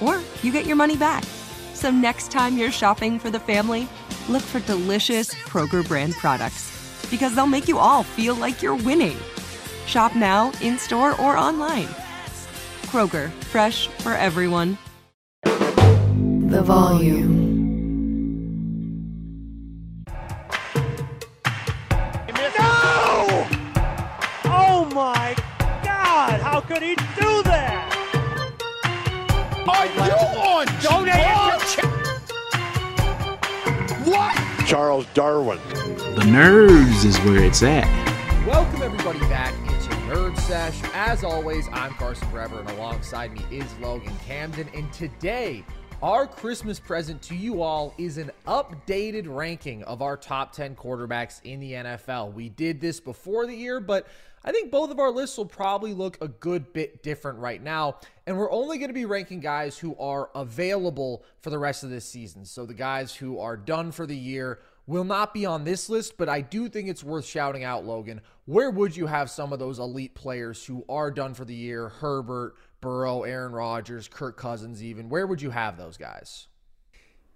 or you get your money back. So next time you're shopping for the family, look for delicious Kroger brand products because they'll make you all feel like you're winning. Shop now, in store, or online. Kroger, fresh for everyone. The volume. No! Oh my God! How could he do that? Are you on Don't answer. What? Charles Darwin. The nerves is where it's at. Welcome everybody back into Nerd Sesh. As always, I'm Carson Brever, and alongside me is Logan Camden. And today, our Christmas present to you all is an updated ranking of our top 10 quarterbacks in the NFL. We did this before the year, but I think both of our lists will probably look a good bit different right now. And we're only going to be ranking guys who are available for the rest of this season. So the guys who are done for the year will not be on this list, but I do think it's worth shouting out, Logan. Where would you have some of those elite players who are done for the year? Herbert, Burrow, Aaron Rodgers, Kirk Cousins, even. Where would you have those guys?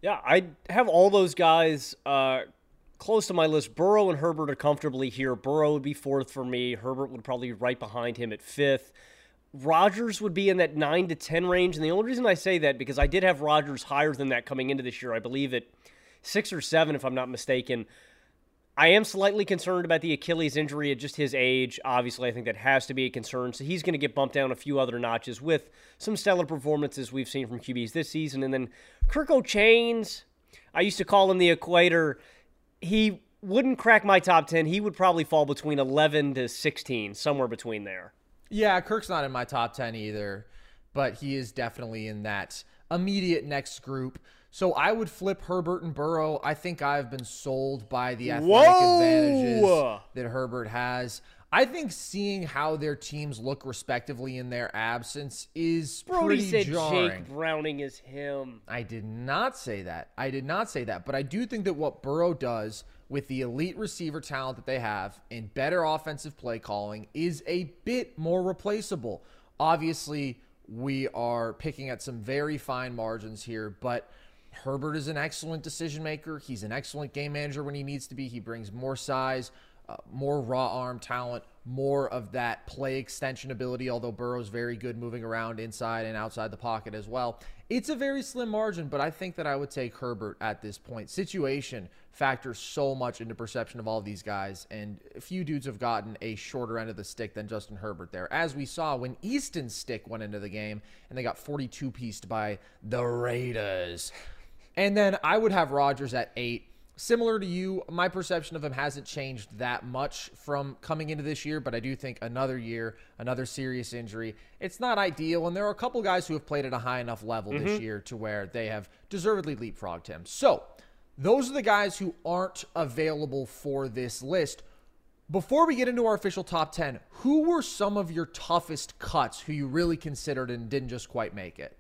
Yeah, I have all those guys uh, close to my list. Burrow and Herbert are comfortably here. Burrow would be fourth for me. Herbert would probably be right behind him at fifth. Rodgers would be in that nine to ten range, and the only reason I say that because I did have Rodgers higher than that coming into this year. I believe at six or seven, if I'm not mistaken. I am slightly concerned about the Achilles injury at just his age. Obviously, I think that has to be a concern. So he's going to get bumped down a few other notches with some stellar performances we've seen from QBs this season. And then Kirko Chainz, I used to call him the equator. He wouldn't crack my top 10. He would probably fall between 11 to 16, somewhere between there. Yeah, Kirk's not in my top 10 either, but he is definitely in that immediate next group. So I would flip Herbert and Burrow. I think I've been sold by the athletic Whoa! advantages that Herbert has. I think seeing how their teams look respectively in their absence is Brody pretty said jarring. Jake Browning is him. I did not say that. I did not say that. But I do think that what Burrow does with the elite receiver talent that they have and better offensive play calling is a bit more replaceable. Obviously, we are picking at some very fine margins here, but Herbert is an excellent decision maker. He's an excellent game manager when he needs to be. He brings more size, uh, more raw arm talent, more of that play extension ability, although Burrow's very good moving around inside and outside the pocket as well. It's a very slim margin, but I think that I would take Herbert at this point. Situation factors so much into perception of all of these guys, and a few dudes have gotten a shorter end of the stick than Justin Herbert there, as we saw when Easton Stick went into the game and they got 42 pieced by the Raiders. And then I would have Rodgers at eight. Similar to you, my perception of him hasn't changed that much from coming into this year, but I do think another year, another serious injury, it's not ideal. And there are a couple guys who have played at a high enough level this mm-hmm. year to where they have deservedly leapfrogged him. So those are the guys who aren't available for this list. Before we get into our official top 10, who were some of your toughest cuts who you really considered and didn't just quite make it?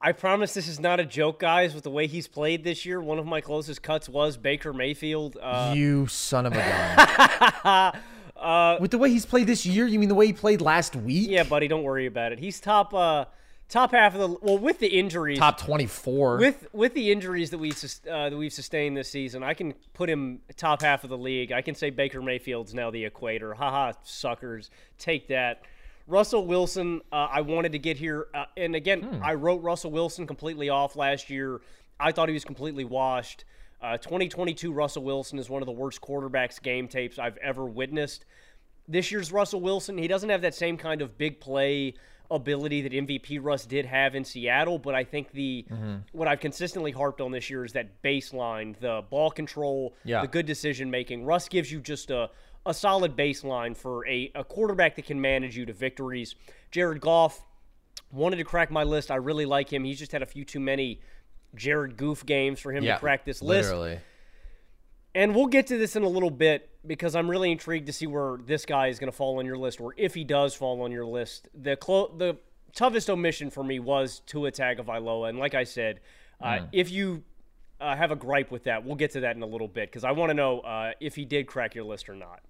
I promise this is not a joke, guys. With the way he's played this year, one of my closest cuts was Baker Mayfield. Uh, you son of a gun. uh, With the way he's played this year, you mean the way he played last week? yeah, buddy, don't worry about it. He's top, uh, top half of the. Well, with the injuries, Top 24. with with the injuries that we uh, that we've sustained this season, I can put him top half of the league. I can say Baker Mayfield's now the equator. Haha, suckers, take that. Russell Wilson, uh, I wanted to get here. Uh, and again, Hmm. I wrote Russell Wilson completely off last year. I thought he was completely washed. Uh, 2022 Russell Wilson is one of the worst quarterbacks game tapes I've ever witnessed. This year's Russell Wilson, he doesn't have that same kind of big play ability that MVP Russ did have in Seattle, but I think the Mm-hmm. what I've consistently harped on this year is that baseline, the ball control, Yeah. the good decision making. Russ gives you just a a solid baseline for a, a quarterback that can manage you to victories. Jared Goff wanted to crack my list. I really like him. He's just had a few too many Jared Goof games for him Yeah, to crack this list. Literally. And we'll get to this in a little bit because I'm really intrigued to see where this guy is going to fall on your list, or if he does fall on your list. The clo- the toughest omission for me was Tua Tagovailoa, and like I said, uh, if you uh, have a gripe with that, we'll get to that in a little bit because I want to know uh, if he did crack your list or not.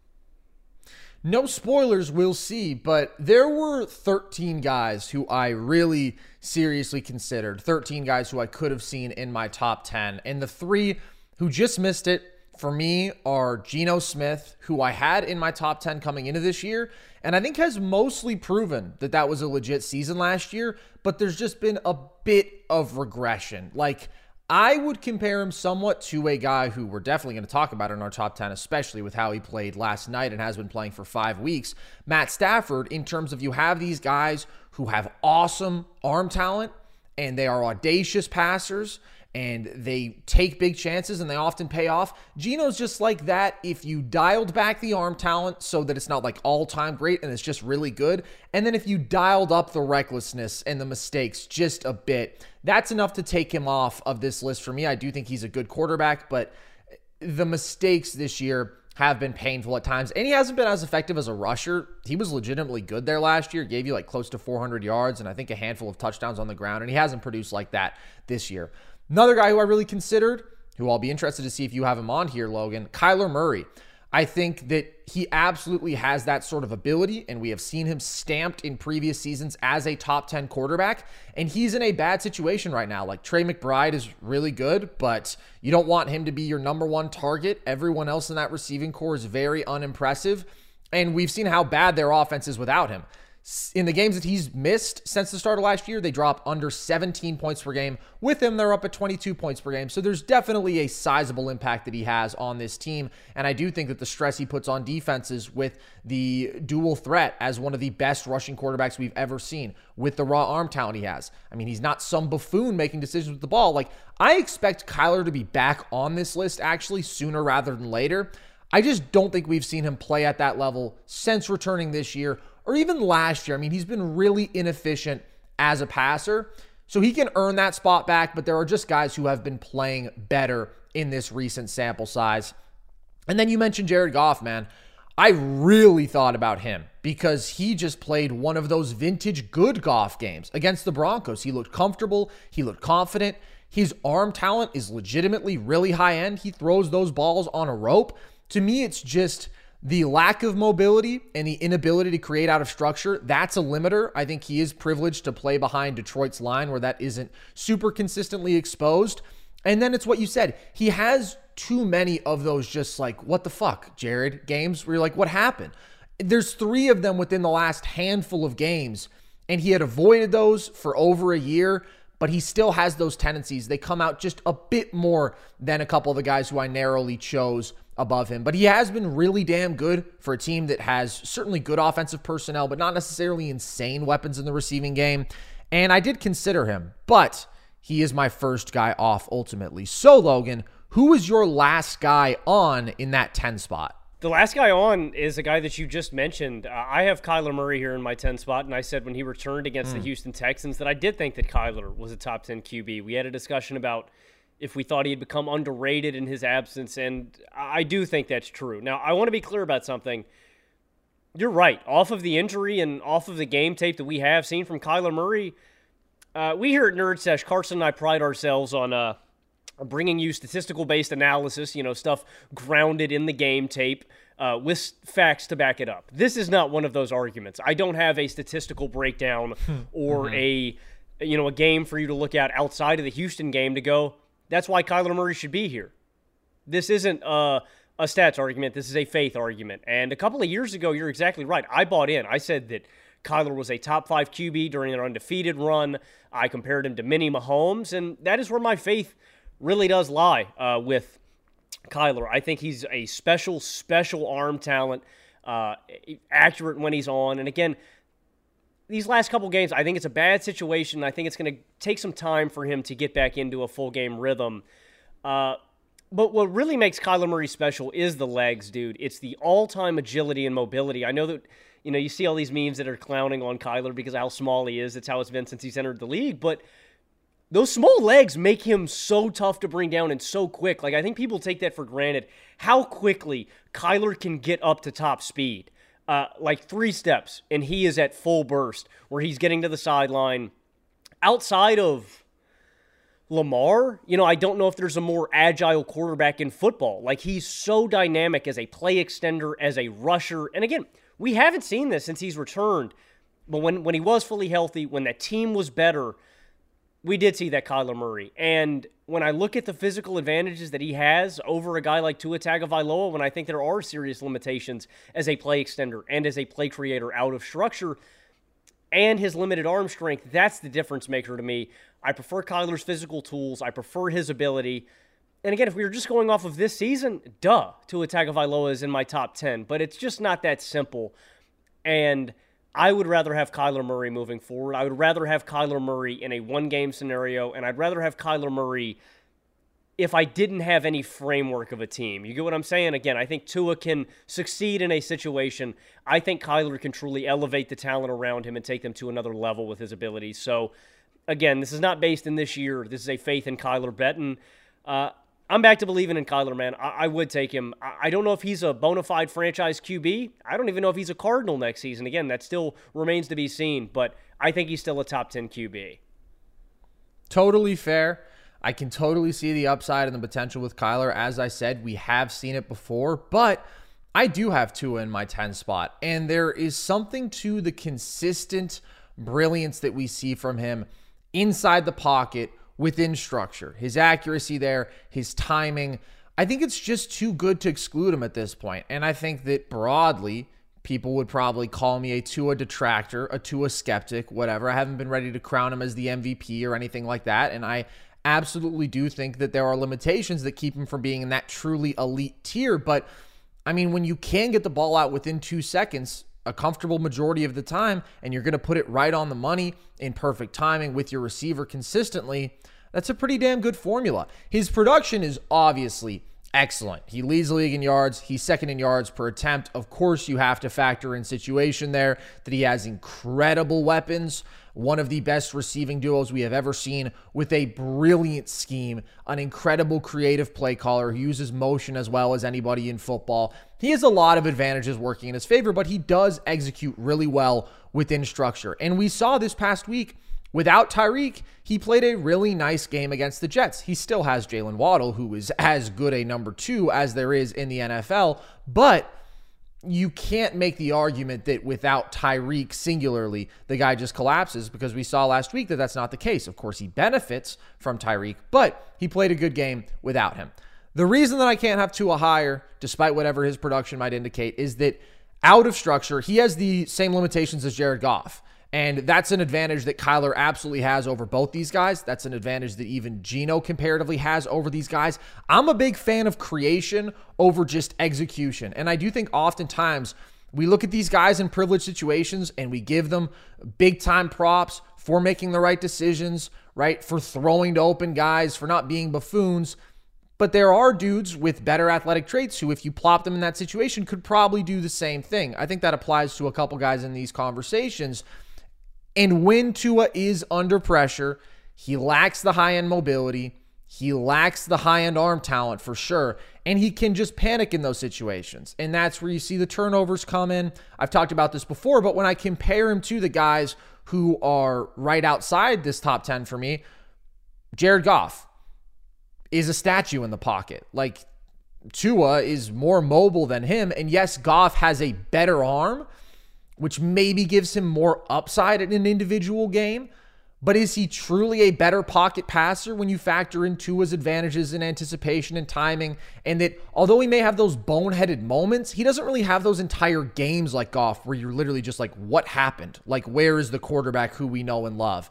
No spoilers, we'll see, but there were 13 guys who I really seriously considered. 13 guys who I could have seen in my top 10. And the three who just missed it for me are Geno Smith, who I had in my top 10 coming into this year, and I think has mostly proven that that was a legit season last year, but there's just been a bit of regression. Like, I would compare him somewhat to a guy who we're definitely going to talk about in our top 10, especially with how he played last night and has been playing for five weeks. Matt Stafford, in terms of you have these guys who have awesome arm talent and they are audacious passers and they take big chances and they often pay off. Geno's just like that if you dialed back the arm talent so that it's not like all time great and it's just really good. And then if you dialed up the recklessness and the mistakes just a bit, that's enough to take him off of this list for me. I do think he's a good quarterback, but the mistakes this year have been painful at times. And he hasn't been as effective as a rusher. He was legitimately good there last year, gave you like close to 400 yards and I think a handful of touchdowns on the ground. And he hasn't produced like that this year. Another guy who I really considered, who I'll be interested to see if you have him on here, Logan, Kyler Murray. I think that he absolutely has that sort of ability, and we have seen him stamped in previous seasons as a top 10 quarterback. And he's in a bad situation right now. Like Trey McBride is really good, but you don't want him to be your number one target. Everyone else in that receiving corps is very unimpressive. And we've seen how bad their offense is without him. In the games that he's missed since the start of last year, they drop under 17 points per game. With him, they're up at 22 points per game. So there's definitely a sizable impact that he has on this team. And I do think that the stress he puts on defenses with the dual threat as one of the best rushing quarterbacks we've ever seen with the raw arm talent he has. I mean, he's not some buffoon making decisions with the ball. Like, I expect Kyler to be back on this list actually sooner rather than later. I just don't think we've seen him play at that level since returning this year or even last year. I mean, he's been really inefficient as a passer. So he can earn that spot back, but there are just guys who have been playing better in this recent sample size. And then you mentioned Jared Goff, man. I really thought about him because he just played one of those vintage good Goff games against the Broncos. He looked comfortable, he looked confident. His arm talent is legitimately really high end. He throws those balls on a rope. To me, it's just the lack of mobility and the inability to create out of structure, that's a limiter. I think he is privileged to play behind Detroit's line where that isn't super consistently exposed. And then it's what you said. He has too many of those just like, what the fuck, Jared, games where you're like, what happened? There's three of them within the last handful of games, and he had avoided those for over a year but he still has those tendencies. They come out just a bit more than a couple of the guys who I narrowly chose above him. But he has been really damn good for a team that has certainly good offensive personnel, but not necessarily insane weapons in the receiving game. And I did consider him, but he is my first guy off ultimately. So, Logan, who is your last guy on in that 10 spot? The last guy on is a guy that you just mentioned. Uh, I have Kyler Murray here in my 10 spot, and I said when he returned against the Houston Texans that I did think that Kyler was a top 10 QB. We had a discussion about if we thought he had become underrated in his absence, and I do think that's true. Now, I want to be clear about something. You're right. Off of the injury and off of the game tape that we have seen from Kyler Murray, uh, we here at Nerd Sesh, Carson and I pride ourselves on uh, bringing you statistical based analysis, you know, stuff grounded in the game tape uh, with facts to back it up. This is not one of those arguments. I don't have a statistical breakdown or a you know a game for you to look at outside of the Houston game to go. That's why Kyler Murray should be here. This isn't a, a stats argument. This is a faith argument. And a couple of years ago, you're exactly right. I bought in. I said that Kyler was a top five QB during their undefeated run. I compared him to Mini Mahomes, and that is where my faith really does lie uh, with Kyler. I think he's a special, special arm talent, uh, accurate when he's on. And again, these last couple games, I think it's a bad situation. I think it's going to take some time for him to get back into a full game rhythm. Uh, but what really makes Kyler Murray special is the legs, dude. It's the all time agility and mobility. I know that, you know, you see all these memes that are clowning on Kyler because how small he is. It's how it's been since he's entered the league. But those small legs make him so tough to bring down and so quick. Like, I think people take that for granted. How quickly Kyler can get up to top speed. Uh, like three steps, and he is at full burst where he's getting to the sideline. Outside of Lamar, you know, I don't know if there's a more agile quarterback in football. Like, he's so dynamic as a play extender, as a rusher. And again, we haven't seen this since he's returned. But when, when he was fully healthy, when that team was better, we did see that Kyler Murray. And when I look at the physical advantages that he has over a guy like Tua Tagovailoa, when I think there are serious limitations as a play extender and as a play creator out of structure and his limited arm strength, that's the difference maker to me. I prefer Kyler's physical tools. I prefer his ability. And again, if we were just going off of this season, duh, Tua Tagovailoa is in my top 10. But it's just not that simple. And – I would rather have Kyler Murray moving forward. I would rather have Kyler Murray in a one game scenario, and I'd rather have Kyler Murray if I didn't have any framework of a team. You get what I'm saying? Again, I think Tua can succeed in a situation. I think Kyler can truly elevate the talent around him and take them to another level with his abilities. So, again, this is not based in this year. This is a faith in Kyler Betton. Uh, I'm back to believing in Kyler, man. I, I would take him. I, I, don't know if he's a bona fide franchise QB. I don't even know if he's a Cardinal next season. Again, that still remains to be seen, but I think he's still a top 10 QB. Totally fair. I can totally see the upside and the potential with Kyler. As I said, we have seen it before, but I do have Tua in my 10 spot, and there is something to the consistent brilliance that we see from him inside the pocket within structure. His accuracy there, his timing. I think it's just too good to exclude him at this point. And I think that broadly, people would probably call me a Tua detractor, a Tua skeptic, whatever. I haven't been ready to crown him as the MVP or anything like that. And I absolutely do think that there are limitations that keep him from being in that truly elite tier. But I mean, when you can get the ball out within two seconds, a comfortable majority of the time, and you're going to put it right on the money in perfect timing with your receiver consistently, that's a pretty damn good formula. His production is obviously excellent. He leads the league in yards. He's second in yards per attempt. Of course, you have to factor in situation there that he has incredible weapons. One of the best receiving duos we have ever seen with a brilliant scheme, an incredible creative play caller who uses motion as well as anybody in football. He has a lot of advantages working in his favor, but he does execute really well within structure. And we saw this past week Without Tyreek, he played a really nice game against the Jets. He still has Jaylen Waddle, who is as good a number two as there is in the NFL, but you can't make the argument that without Tyreek singularly, the guy just collapses because we saw last week that that's not the case. Of course, he benefits from Tyreek, but he played a good game without him. The reason that I can't have Tua higher, despite whatever his production might indicate, is that out of structure, he has the same limitations as Jared Goff. And that's an advantage that Kyler absolutely has over both these guys. That's an advantage that even Geno comparatively has over these guys. I'm a big fan of creation over just execution. And I do think oftentimes we look at these guys in privileged situations and we give them big time props for making the right decisions, right? For throwing to open guys, for not being buffoons. But there are dudes with better athletic traits who, if you plop them in that situation, could probably do the same thing. I think that applies to a couple guys in these conversations. And when Tua is under pressure, he lacks the high end mobility. He lacks the high end arm talent for sure. And he can just panic in those situations. And that's where you see the turnovers come in. I've talked about this before, but when I compare him to the guys who are right outside this top 10 for me, Jared Goff is a statue in the pocket. Like Tua is more mobile than him. And yes, Goff has a better arm which maybe gives him more upside in an individual game. But is he truly a better pocket passer when you factor in Tua's advantages in anticipation and timing? And that although he may have those boneheaded moments, he doesn't really have those entire games like Goff where you're literally just like, what happened? Like, where is the quarterback who we know and love?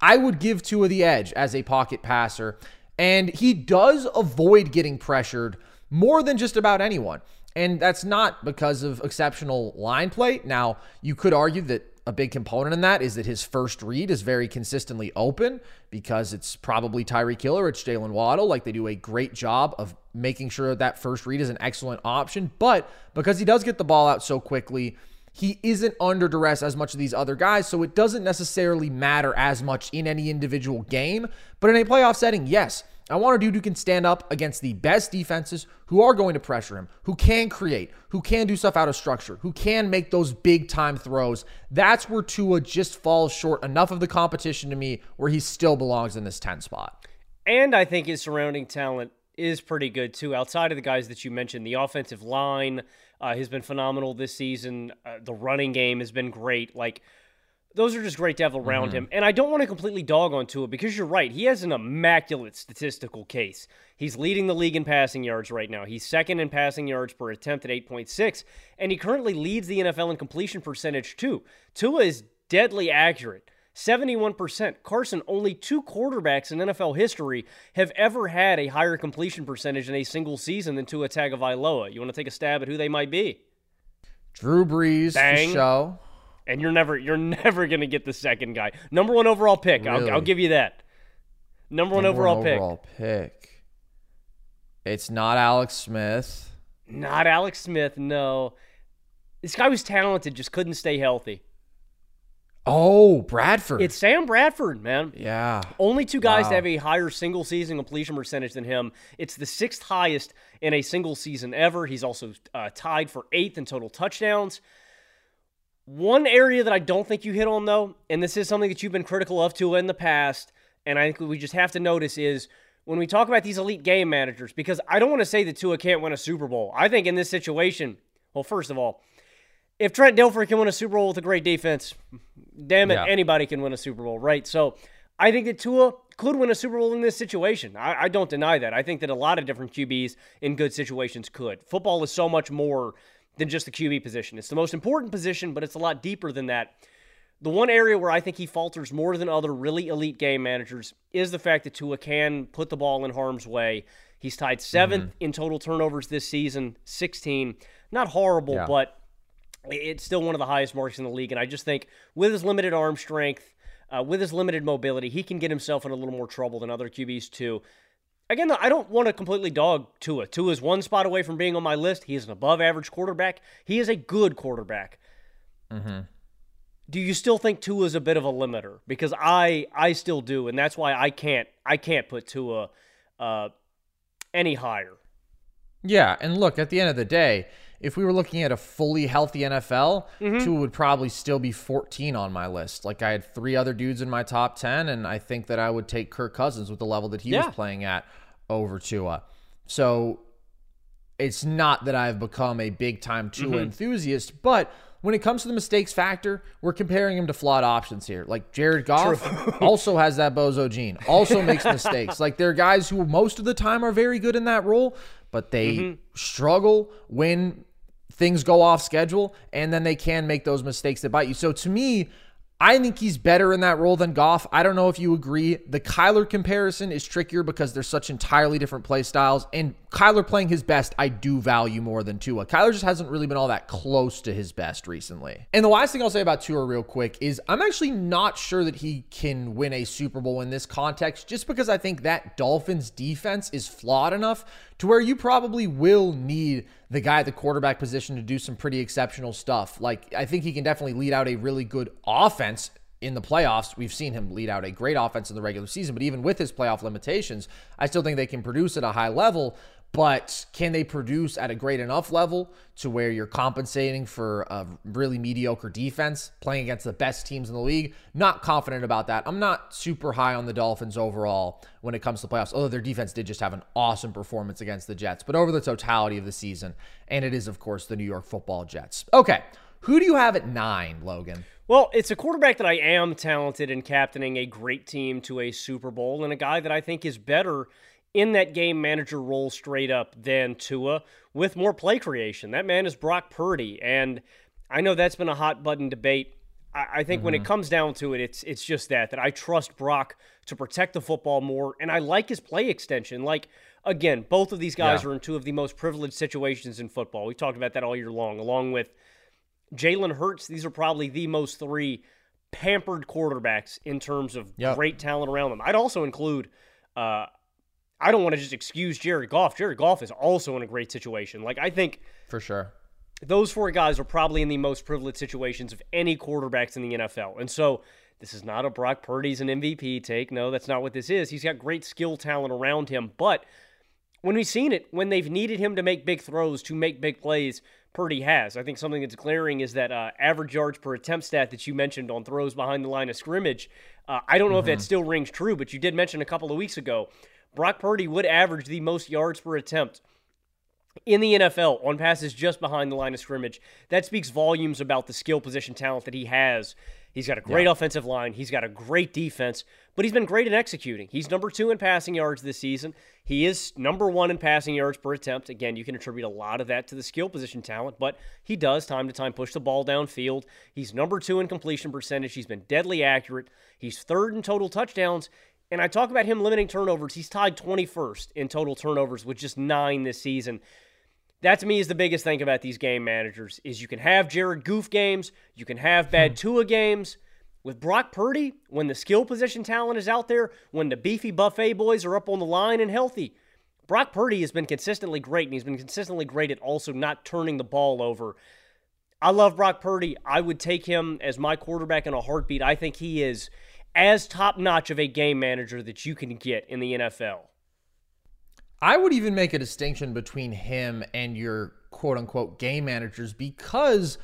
I would give Tua the edge as a pocket passer. And he does avoid getting pressured more than just about anyone. And that's not because of exceptional line play. Now, you could argue that a big component in that is that his first read is very consistently open because it's probably Tyreek Hill, it's Jaylen Waddle. Like they do a great job of making sure that, that first read is an excellent option. But because he does get the ball out so quickly, he isn't under duress as much as these other guys. So it doesn't necessarily matter as much in any individual game. But in a playoff setting, yes, I want a dude who can stand up against the best defenses who are going to pressure him, who can create, who can do stuff out of structure, who can make those big time throws. That's where Tua just falls short enough of the competition to me where he still belongs in this 10 spot. And I think his surrounding talent is pretty good too. Outside of the guys that you mentioned, the offensive line uh, has been phenomenal this season. Uh, the running game has been great. Like, those are just great to have around mm-hmm. him. And I don't want to completely dog on Tua because you're right. He has an immaculate statistical case. He's leading the league in passing yards right now. He's second in passing yards per attempt at 8.6, and he currently leads the NFL in completion percentage too. Tua is deadly accurate. 71%. Carson, only two quarterbacks in NFL history have ever had a higher completion percentage in a single season than Tua Tagovailoa. You want to take a stab at who they might be? Drew Brees, Bang. for show and you're never you're never gonna get the second guy. Number one overall pick. Really? I'll, I'll, give you that. Number one Number overall, overall pick. pick. It's not Alex Smith. Not Alex Smith. No, this guy was talented, just couldn't stay healthy. Oh, Bradford. It's Sam Bradford, man. Yeah. Only two guys wow. to have a higher single season completion percentage than him. It's the sixth highest in a single season ever. He's also uh, tied for eighth in total touchdowns. One area that I don't think you hit on, though, and this is something that you've been critical of Tua in the past, and I think we just have to notice is when we talk about these elite game managers, because I don't want to say that Tua can't win a Super Bowl. I think in this situation, well, first of all, if Trent Dilfer can win a Super Bowl with a great defense, damn it, yeah. anybody can win a Super Bowl, right? So I think that Tua could win a Super Bowl in this situation. I, I, don't deny that. I think that a lot of different QBs in good situations could. Football is so much more than just the QB position. It's the most important position, but it's a lot deeper than that. The one area where I think he falters more than other really elite game managers is the fact that Tua can put the ball in harm's way. He's tied 7th mm-hmm. in total turnovers this season, 16. Not horrible, yeah. but it's still one of the highest marks in the league. And I just think with his limited arm strength, uh, with his limited mobility, he can get himself in a little more trouble than other QBs too. Again, I don't want to completely dog Tua. Tua is one spot away from being on my list. He is an above average quarterback. He is a good quarterback. Mm-hmm. Do you still think Tua is a bit of a limiter? Because I I still do, and that's why I can't I can't put Tua uh, any higher. Yeah, and look, at the end of the day, if we were looking at a fully healthy NFL, mm-hmm. Tua would probably still be 14 on my list. Like I had three other dudes in my top 10, and I think that I would take Kirk Cousins with the level that he yeah. was playing at over Tua. So it's not that I've become a big time Tua mm-hmm. enthusiast, but when it comes to the mistakes factor, we're comparing him to flawed options here. Like Jared Goff also has that bozo gene, also makes mistakes. Like there are guys who most of the time are very good in that role, but they mm-hmm. struggle when things go off schedule, and then they can make those mistakes that bite you. So to me, I think he's better in that role than Goff. I don't know if you agree. The Kyler comparison is trickier because they're such entirely different play styles. And Kyler playing his best, I do value more than Tua. Kyler just hasn't really been all that close to his best recently. And the last thing I'll say about Tua, real quick, is I'm actually not sure that he can win a Super Bowl in this context, just because I think that Dolphins defense is flawed enough to where you probably will need the guy at the quarterback position to do some pretty exceptional stuff. Like, I think he can definitely lead out a really good offense in the playoffs. We've seen him lead out a great offense in the regular season, but even with his playoff limitations, I still think they can produce at a high level. But can they produce at a great enough level to where you're compensating for a really mediocre defense playing against the best teams in the league? Not confident about that. I'm not super high on the Dolphins overall when it comes to playoffs, although their defense did just have an awesome performance against the Jets. But over the totality of the season, and it is, of course, the New York football Jets. Okay. Who do you have at nine, Logan? Well, it's a quarterback that I am talented in captaining a great team to a Super Bowl and a guy that I think is better in that game manager role straight up than Tua with more play creation. That man is Brock Purdy. And I know that's been a hot button debate. I, I think mm-hmm. when it mm-hmm. comes down to it, it's it's just that that I trust Brock to protect the football more, and I like his play extension. Like again, both of these guys yeah. are in two of the most privileged situations in football. We talked about that all year long, along with Jalen Hurts. These are probably the most three pampered quarterbacks in terms of yep. great talent around them. I'd also include. Uh, I don't want to just excuse Jared Goff. Jared Goff is also in a great situation. Like I think for sure those four guys are probably in the most privileged situations of any quarterbacks in the NFL. And so this is not a Brock Purdy's an MVP take. No, that's not what this is. He's got great skill talent around him. But when we've seen it, when they've needed him to make big throws, to make big plays, Purdy has. I think something that's glaring is that uh, average yards per attempt stat that you mentioned on throws behind the line of scrimmage. Uh, I don't know mm-hmm. if that still rings true, but you did mention a couple of weeks ago Brock Purdy would average the most yards per attempt in the NFL on passes just behind the line of scrimmage. That speaks volumes about the skill position talent that he has. He's got a great yeah. offensive line. He's got a great defense, but he's been great in executing. He's number two in passing yards this season. He is number one in passing yards per attempt. Again, you can attribute a lot of that to the skill position talent, but he does time to time push the ball downfield. He's number two in completion percentage. He's been deadly accurate. He's third in total touchdowns. And I talk about him limiting turnovers. He's tied 21st in total turnovers with just nine this season that to me is the biggest thing about these game managers is you can have Jared Goof games, you can have bad hmm. Tua games. With Brock Purdy, when the skill position talent is out there, when the beefy buffet boys are up on the line and healthy, Brock Purdy has been consistently great, and he's been consistently great at also not turning the ball over. I love Brock Purdy. I would take him as my quarterback in a heartbeat. I think he is as top notch of a game manager that you can get in the NFL. I would even make a distinction between him and your quote unquote game managers because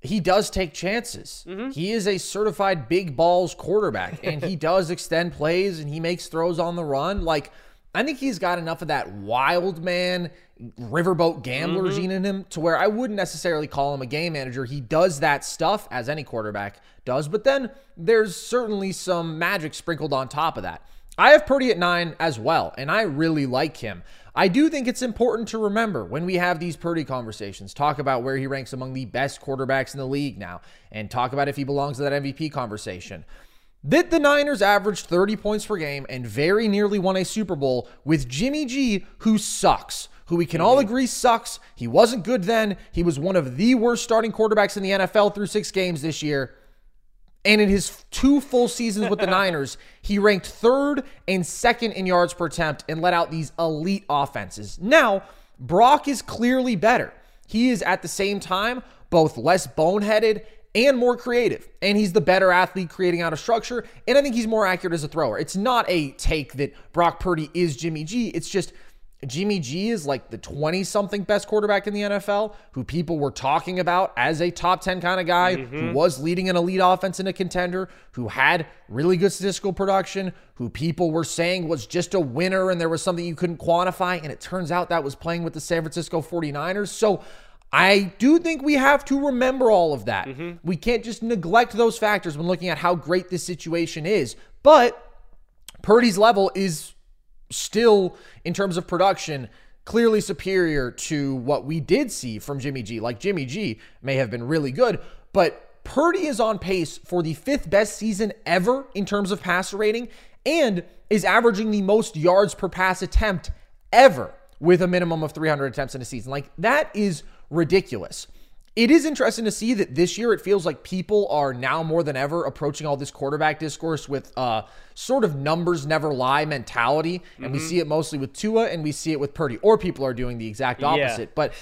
he does take chances. Mm-hmm. He is a certified big balls quarterback and he does extend plays and he makes throws on the run. Like, I think he's got enough of that wild man, riverboat gambler mm-hmm. gene in him to where I wouldn't necessarily call him a game manager. He does that stuff as any quarterback does, but then there's certainly some magic sprinkled on top of that. I have Purdy at nine as well, and I really like him. I do think it's important to remember when we have these Purdy conversations, talk about where he ranks among the best quarterbacks in the league now, and talk about if he belongs to that MVP conversation. That the Niners averaged 30 points per game and very nearly won a Super Bowl with Jimmy G, who sucks who we can all mm-hmm. agree sucks. He wasn't good then. He was one of the worst starting quarterbacks in the NFL through six games this year. And in his two full seasons with the Niners, he ranked third and second in yards per attempt and let out these elite offenses. Now, Brock is clearly better. He is at the same time both less boneheaded and more creative. And he's the better athlete creating out of structure. And I think he's more accurate as a thrower. It's not a take that Brock Purdy is Jimmy G. It's just Jimmy G is like the 20 something best quarterback in the NFL who people were talking about as a top 10 kind of guy, mm-hmm. who was leading an elite offense in a contender, who had really good statistical production, who people were saying was just a winner and there was something you couldn't quantify. And it turns out that was playing with the San Francisco 49ers. So I do think we have to remember all of that. Mm-hmm. We can't just neglect those factors when looking at how great this situation is. But Purdy's level is still, in terms of production, clearly superior to what we did see from Jimmy G. Like Jimmy G may have been really good, but Purdy is on pace for the fifth best season ever in terms of passer rating and is averaging the most yards per pass attempt ever with a minimum of 300 attempts in a season. Like that is ridiculous. It is interesting to see that this year it feels like people are now more than ever approaching all this quarterback discourse with uh, sort of numbers never lie mentality. And mm-hmm. we see it mostly with Tua and we see it with Purdy, or people are doing the exact opposite. Yeah. But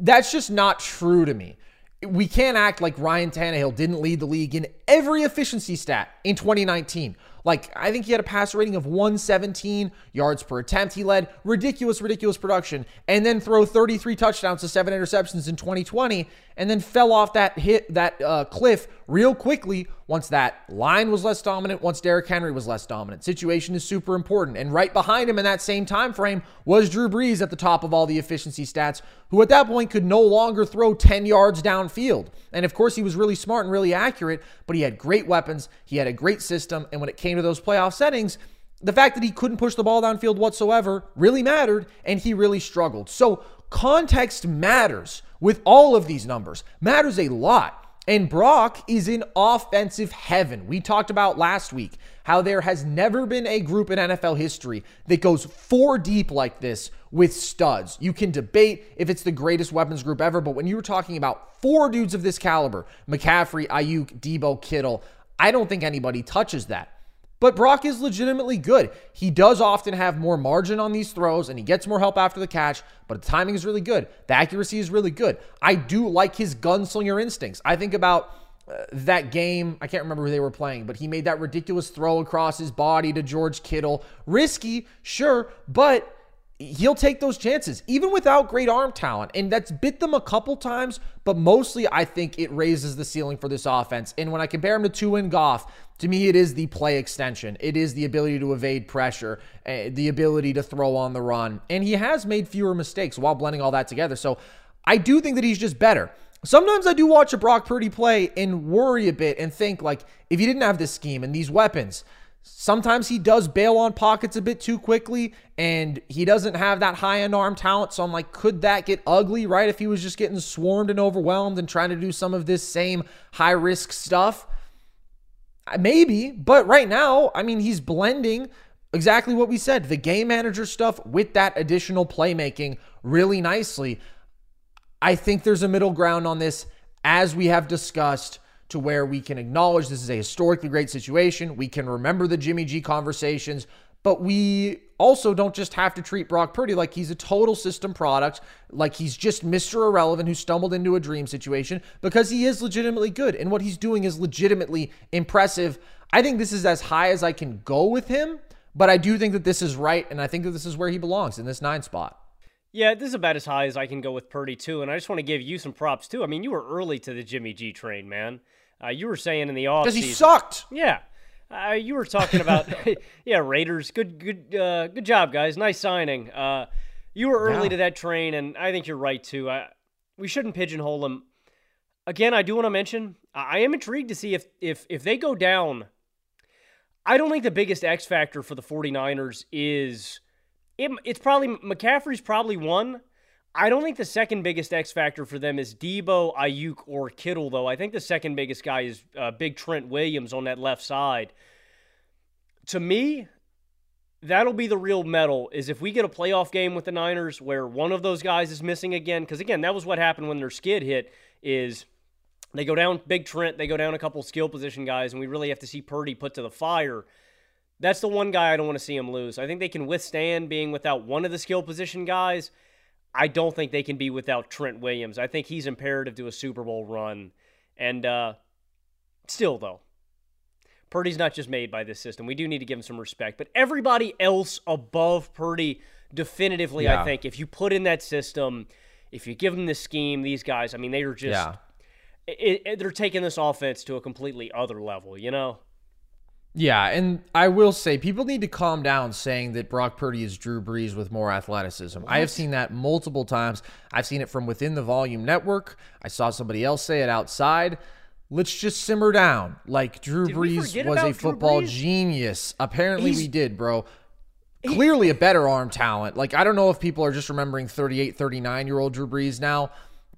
that's just not true to me. We can't act like Ryan Tannehill didn't lead the league in every efficiency stat in 2019. Like, I think he had a passer rating of 117 yards per attempt. He led ridiculous, ridiculous production, and then throw 33 touchdowns to seven interceptions in 2020, and then fell off that hit, that uh, cliff real quickly once that line was less dominant, once Derrick Henry was less dominant. Situation is super important. And right behind him in that same time frame was Drew Brees at the top of all the efficiency stats, who at that point could no longer throw 10 yards downfield. And of course, he was really smart and really accurate, but he had great weapons, he had a great system, and when it came to those playoff settings, the fact that he couldn't push the ball downfield whatsoever really mattered, and he really struggled. So, context matters with all of these numbers, matters a lot. And Brock is in offensive heaven. We talked about last week how there has never been a group in NFL history that goes four deep like this with studs. You can debate if it's the greatest weapons group ever, but when you were talking about four dudes of this caliber McCaffrey, Aiyuk, Deebo, Kittle I don't think anybody touches that. But Brock is legitimately good. He does often have more margin on these throws and he gets more help after the catch, but the timing is really good. The accuracy is really good. I do like his gunslinger instincts. I think about uh, that game, I can't remember who they were playing, but he made that ridiculous throw across his body to George Kittle. Risky, sure, but he'll take those chances, even without great arm talent. And that's bit them a couple times, but mostly I think it raises the ceiling for this offense. And when I compare him to Tua and Goff, to me, it is the play extension. It is the ability to evade pressure, uh, the ability to throw on the run. And he has made fewer mistakes while blending all that together. So I do think that he's just better. Sometimes I do watch a Brock Purdy play and worry a bit and think, like, if he didn't have this scheme and these weapons, Sometimes he does bail on pockets a bit too quickly, and he doesn't have that high end arm talent. So I'm like, could that get ugly, right? If he was just getting swarmed and overwhelmed and trying to do some of this same high risk stuff? Uh, maybe, but right now, I mean, he's blending exactly what we said the game manager stuff with that additional playmaking really nicely. I think there's a middle ground on this, as we have discussed to where we can acknowledge this is a historically great situation. We can remember the Jimmy G conversations, but we also don't just have to treat Brock Purdy like he's a total system product, like he's just Mr. Irrelevant who stumbled into a dream situation, because he is legitimately good and what he's doing is legitimately impressive. I think this is as high as I can go with him, but I do think that this is right, and I think that this is where he belongs in this nine spot. Yeah, this is about as high as I can go with Purdy, too. And I just want to give you some props, too. I mean, you were early to the Jimmy G train, man. Uh, you were saying in the off because he sucked. Yeah, uh, you were talking about yeah Raiders. Good, good, uh, good job, guys. Nice signing. Uh, you were early yeah. to that train, and I think you're right too. I, we shouldn't pigeonhole him. Again, I do want to mention I am intrigued to see if if if they go down. I don't think the biggest X factor for the 49ers is it, it's probably McCaffrey's probably one. I don't think the second biggest X factor for them is Deebo, Aiyuk, or Kittle, though. I think the second biggest guy is uh, Big Trent Williams on that left side. To me, that'll be the real medal is if we get a playoff game with the Niners where one of those guys is missing again. Because again, that was what happened when their skid hit. Is they go down Big Trent, they go down a couple skill position guys, and we really have to see Purdy put to the fire. That's the one guy I don't want to see him lose. I think they can withstand being without one of the skill position guys I don't think they can be without Trent Williams. I think he's imperative to a Super Bowl run. And uh, still, though, Purdy's not just made by this system. We do need to give him some respect. But everybody else above Purdy, definitively, yeah. I think, if you put in that system, if you give them the scheme, these guys, I mean, they are just. Yeah. It, it, they're taking this offense to a completely other level, you know? Yeah, and I will say people need to calm down saying that Brock Purdy is Drew Brees with more athleticism. What? I have seen that multiple times. I've seen it from within the Volume Network. I saw somebody else say it outside. Let's just simmer down. Like Drew did Brees was a football genius. Apparently He's... we did, bro. Clearly a better arm talent. Like I don't know if people are just remembering 38, 39 year old Drew Brees now,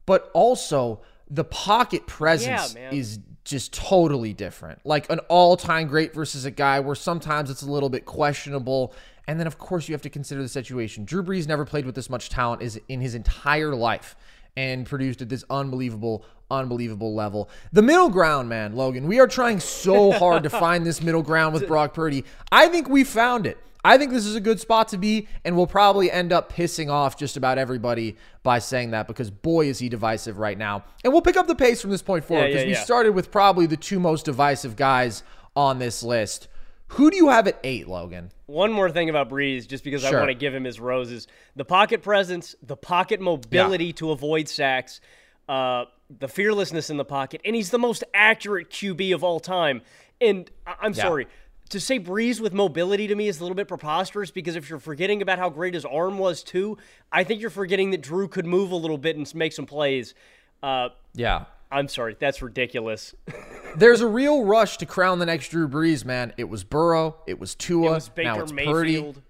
but also the pocket presence yeah, is just totally different. Like an all time great versus a guy where sometimes it's a little bit questionable. And then, of course, you have to consider the situation. Drew Brees never played with this much talent is in his entire life and produced at this unbelievable, unbelievable level. The middle ground, man, Logan, we are trying so hard to find this middle ground with Brock Purdy. I think we found it. I think this is a good spot to be, and we'll probably end up pissing off just about everybody by saying that because boy is he divisive right now. And we'll pick up the pace from this point forward because yeah, yeah, yeah. we started with probably the two most divisive guys on this list. Who do you have at eight, Logan? One more thing about Brees, just because sure. I want to give him his roses: the pocket presence, the pocket mobility to avoid sacks. Uh, the fearlessness in the pocket, and he's the most accurate QB of all time. And I- I'm Yeah. sorry. To say Brees with mobility to me is a little bit preposterous because if you're forgetting about how great his arm was too, I think you're forgetting that Drew could move a little bit and make some plays. Uh, Yeah. I'm sorry, that's ridiculous. There's a real rush to crown the next Drew Brees, man. It was Burrow, it was Tua, it was Baker now it's Mayfield.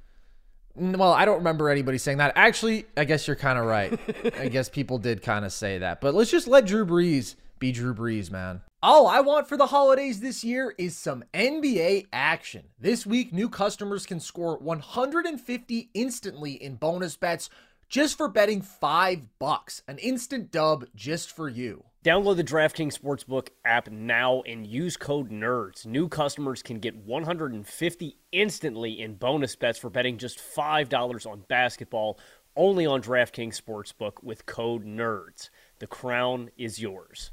Purdy. Well, I don't remember anybody saying that. Actually, I guess you're kind of right. I guess people did kind of say that. But let's just let Drew Brees be Drew Brees, man. All I want for the holidays this year is some NBA action. This week, new customers can score 150 instantly in bonus bets just for betting 5 bucks. An instant dub just for you. Download the DraftKings Sportsbook app now and use code NERDS. New customers can get 150 instantly in bonus bets for betting just $5 on basketball only on DraftKings Sportsbook with code NERDS. The crown is yours.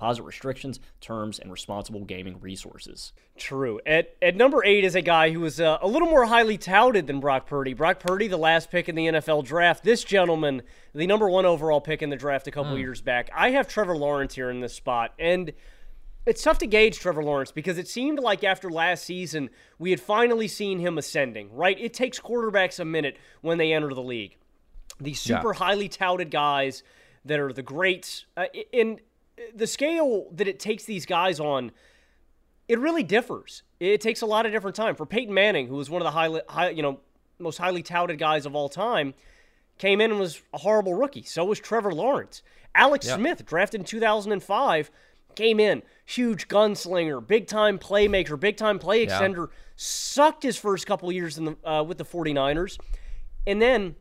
deposit restrictions, terms, and responsible gaming resources. True. At, at number eight is a guy who was uh, a little more highly touted than Brock Purdy. Brock Purdy, the last pick in the NFL draft. This gentleman, the number one overall pick in the draft a couple years back. I have Trevor Lawrence here in this spot. And it's tough to gauge Trevor Lawrence because it seemed like after last season, we had finally seen him ascending, right? It takes quarterbacks a minute when they enter the league. These Yeah. super highly touted guys that are the greats. Uh, and the scale that it takes these guys on it really differs. It takes a lot of different time. For Peyton Manning, who was one of the highly, high, you know, most highly touted guys of all time, came in and was a horrible rookie. So was Trevor Lawrence. Alex Yeah. Smith, drafted in 2005, came in huge gunslinger, big time playmaker, big time play Yeah. extender. Sucked his first couple years in the uh, with the 49ers, and then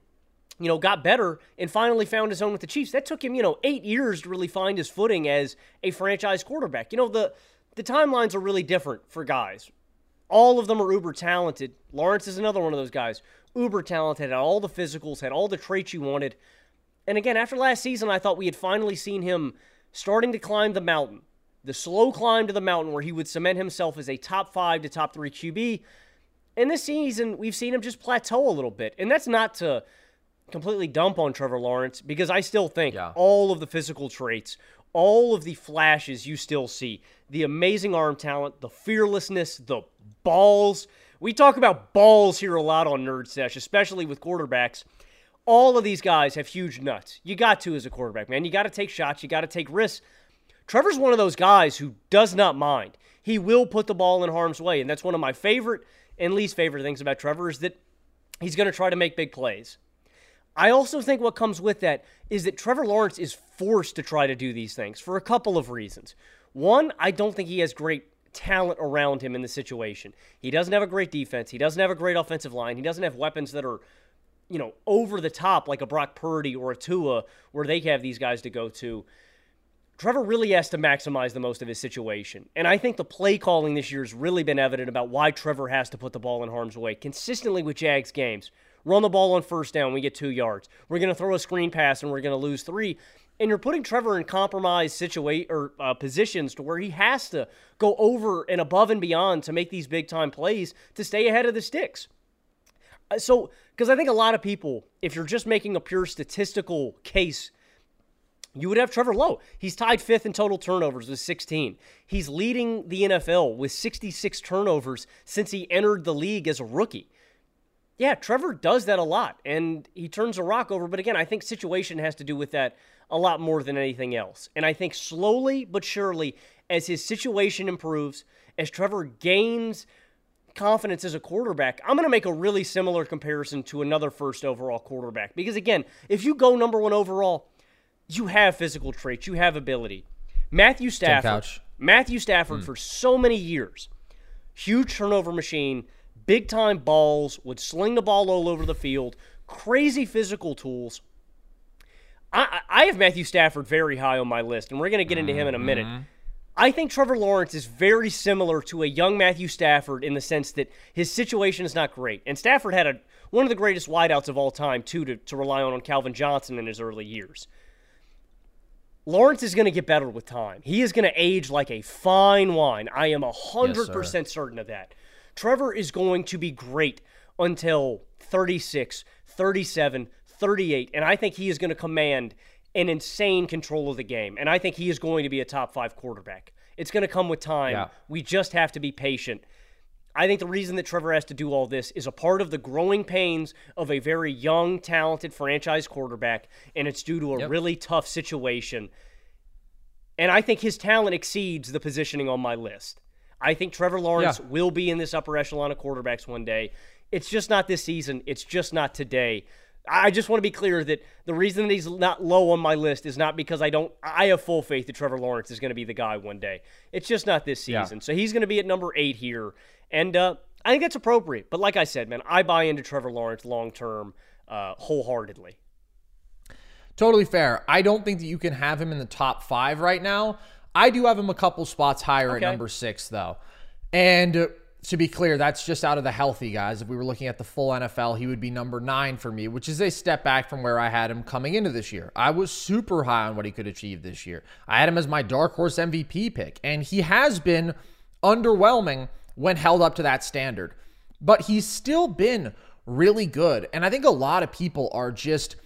you know, got better and finally found his own with the Chiefs. That took him, you know, eight years to really find his footing as a franchise quarterback. You know, the the timelines are really different for guys. All of them are uber talented. Lawrence is another one of those guys. Uber talented, had all the physicals, had all the traits you wanted. And again, after last season, I thought we had finally seen him starting to climb the mountain. The slow climb to the mountain where he would cement himself as a top five to top three QB. And this season, we've seen him just plateau a little bit. And that's not to completely dump on Trevor Lawrence because I still think Yeah. all of the physical traits, all of the flashes you still see, the amazing arm talent, the fearlessness, the balls. We talk about balls here a lot on Nerd Sesh, especially with quarterbacks. All of these guys have huge nuts. You got to as a quarterback, man. You got to take shots, you got to take risks. Trevor's one of those guys who does not mind. He will put the ball in harm's way, and that's one of my favorite and least favorite things about Trevor is that he's going to try to make big plays. I also think what comes with that is that Trevor Lawrence is forced to try to do these things for a couple of reasons. One, I don't think he has great talent around him in the situation. He doesn't have a great defense. He doesn't have a great offensive line. He doesn't have weapons that are, you know, over the top like a Brock Purdy or a Tua where they have these guys to go to. Trevor really has to maximize the most of his situation. And I think the play calling this year has really been evident about why Trevor has to put the ball in harm's way consistently with Jags games. Run the ball on first down, we get two yards. We're going to throw a screen pass and we're going to lose three. And you're putting Trevor in compromised situation or uh, positions to where he has to go over and above and beyond to make these big time plays to stay ahead of the sticks. Uh, So, because I think a lot of people, if you're just making a pure statistical case you would have Trevor Lowe. He's tied fifth in total turnovers with 16. He's leading the NFL with 66 turnovers since he entered the league as a rookie. Yeah, Trevor does that a lot, and he turns a rock over. But again, I think situation has to do with that a lot more than anything else. And I think slowly but surely, as his situation improves, as Trevor gains confidence as a quarterback, I'm going to make a really similar comparison to another first overall quarterback. Because again, if you go number one overall, you have physical traits, you have ability. Matthew Stafford, Matthew Stafford hmm. for so many years, huge turnover machine, big time balls, would sling the ball all over the field, crazy physical tools. I, I have Matthew Stafford very high on my list, and we're going to get into him in a minute. Mm-hmm. I think Trevor Lawrence is very similar to a young Matthew Stafford in the sense that his situation is not great. And Stafford had a one of the greatest wideouts of all time, too, to, to rely on on Calvin Johnson in his early years. Lawrence is going to get better with time. He is going to age like a fine wine. I am 100% yes, certain of that. Trevor is going to be great until 36, 37, 38, and I think he is going to command an insane control of the game. And I think he is going to be a top five quarterback. It's going to come with time. Yeah. We just have to be patient. I think the reason that Trevor has to do all this is a part of the growing pains of a very young, talented franchise quarterback, and it's due to a yep. really tough situation. And I think his talent exceeds the positioning on my list. I think Trevor Lawrence yeah. will be in this upper echelon of quarterbacks one day. It's just not this season. It's just not today. I just want to be clear that the reason that he's not low on my list is not because I don't. I have full faith that Trevor Lawrence is going to be the guy one day. It's just not this season. Yeah. So he's going to be at number eight here, and uh, I think that's appropriate. But like I said, man, I buy into Trevor Lawrence long term, uh, wholeheartedly. Totally fair. I don't think that you can have him in the top five right now. I do have him a couple spots higher okay. at number six, though, and uh, to be clear, that's just out of the healthy guys. If we were looking at the full NFL, he would be number nine for me, which is a step back from where I had him coming into this year. I was super high on what he could achieve this year. I had him as my dark horse MVP pick, and he has been underwhelming when held up to that standard. But he's still been really good. And I think a lot of people are just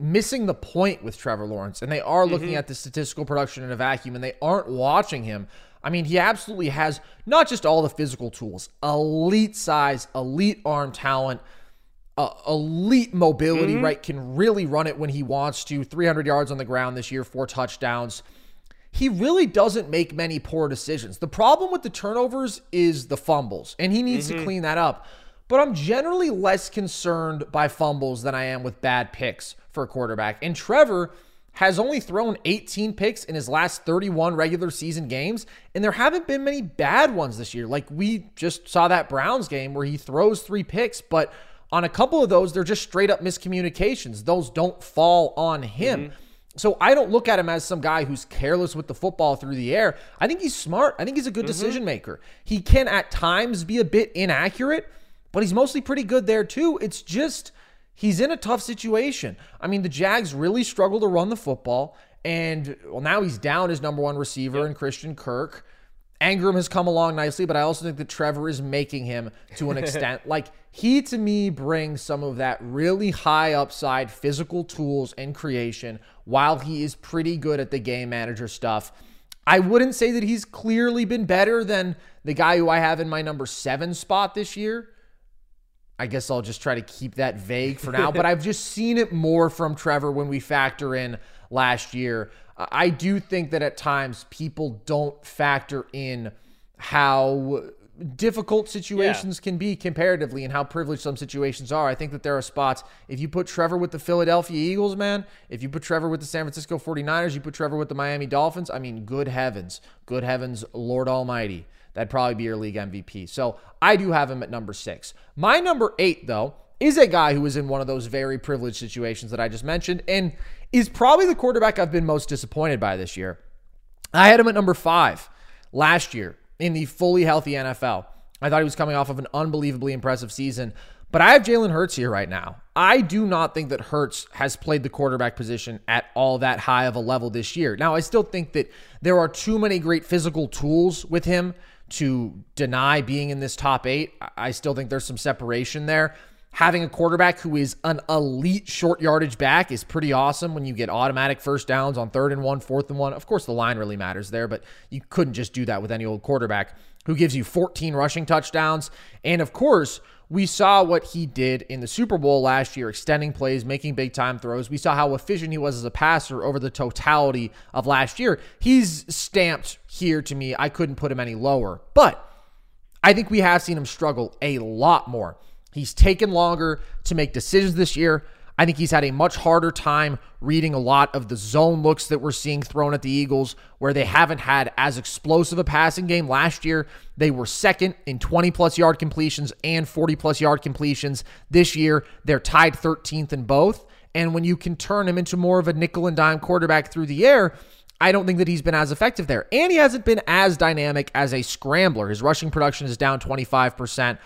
missing the point with Trevor Lawrence, and they are looking mm-hmm. at the statistical production in a vacuum, and they aren't watching him I mean, he absolutely has not just all the physical tools, elite size, elite arm talent, uh, elite mobility, mm-hmm. right? Can really run it when he wants to. 300 yards on the ground this year, four touchdowns. He really doesn't make many poor decisions. The problem with the turnovers is the fumbles, and he needs mm-hmm. to clean that up. But I'm generally less concerned by fumbles than I am with bad picks for a quarterback. And Trevor has only thrown 18 picks in his last 31 regular season games, and there haven't been many bad ones this year. Like we just saw that Browns game where he throws three picks, but on a couple of those, they're just straight up miscommunications. Those don't fall on him. Mm-hmm. So I don't look at him as some guy who's careless with the football through the air. I think he's smart. I think he's a good mm-hmm. decision maker. He can at times be a bit inaccurate, but he's mostly pretty good there too. It's just He's in a tough situation. I mean, the Jags really struggle to run the football. And well, now he's down his number one receiver in Christian Kirk. Engram has come along nicely, but I also think that Trevor is making him to an extent. like he to me brings some of that really high upside physical tools and creation while he is pretty good at the game manager stuff. I wouldn't say that he's clearly been better than the guy who I have in my number seven spot this year. I guess I'll just try to keep that vague for now, but I've just seen it more from Trevor when we factor in last year. I do think that at times people don't factor in how difficult situations yeah. can be comparatively and how privileged some situations are. I think that there are spots. If you put Trevor with the Philadelphia Eagles, man, if you put Trevor with the San Francisco 49ers, you put Trevor with the Miami Dolphins, I mean, good heavens, good heavens, Lord Almighty. That'd probably be your league MVP. So I do have him at number six. My number eight, though, is a guy who is in one of those very privileged situations that I just mentioned and is probably the quarterback I've been most disappointed by this year. I had him at number five last year in the fully healthy NFL. I thought he was coming off of an unbelievably impressive season. But I have Jalen Hurts here right now. I do not think that Hurts has played the quarterback position at all that high of a level this year. Now, I still think that there are too many great physical tools with him to deny being in this top eight. I still think there's some separation there. Having a quarterback who is an elite short yardage back is pretty awesome when you get automatic first downs on third and one, fourth and one. Of course, the line really matters there, but you couldn't just do that with any old quarterback who gives you 14 rushing touchdowns. And of course, we saw what he did in the Super Bowl last year, extending plays, making big time throws. We saw how efficient he was as a passer over the totality of last year. He's stamped here to me. I couldn't put him any lower. But I think we have seen him struggle a lot more. He's taken longer to make decisions this year. I think he's had a much harder time reading a lot of the zone looks that we're seeing thrown at the Eagles, where they haven't had as explosive a passing game. Last year, they were second in 20 plus yard completions and 40 plus yard completions. This year, they're tied 13th in both. And when you can turn him into more of a nickel and dime quarterback through the air, I don't think that he's been as effective there. And he hasn't been as dynamic as a scrambler. His rushing production is down 25%,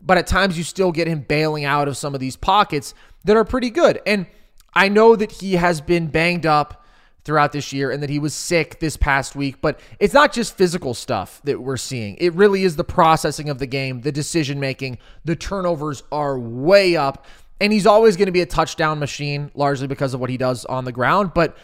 but at times you still get him bailing out of some of these pockets that are pretty good. And I know that he has been banged up throughout this year and that he was sick this past week, but it's not just physical stuff that we're seeing. It really is the processing of the game, the decision making. The turnovers are way up, and he's always going to be a touchdown machine, largely because of what he does on the ground. But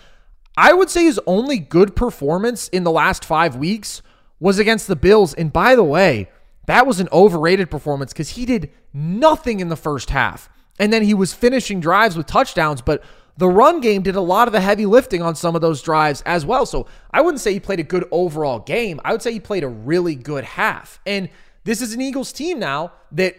I would say his only good performance in the last five weeks was against the Bills. And by the way, that was an overrated performance because he did nothing in the first half. And then he was finishing drives with touchdowns, but the run game did a lot of the heavy lifting on some of those drives as well. So I wouldn't say he played a good overall game. I would say he played a really good half. And this is an Eagles team now that,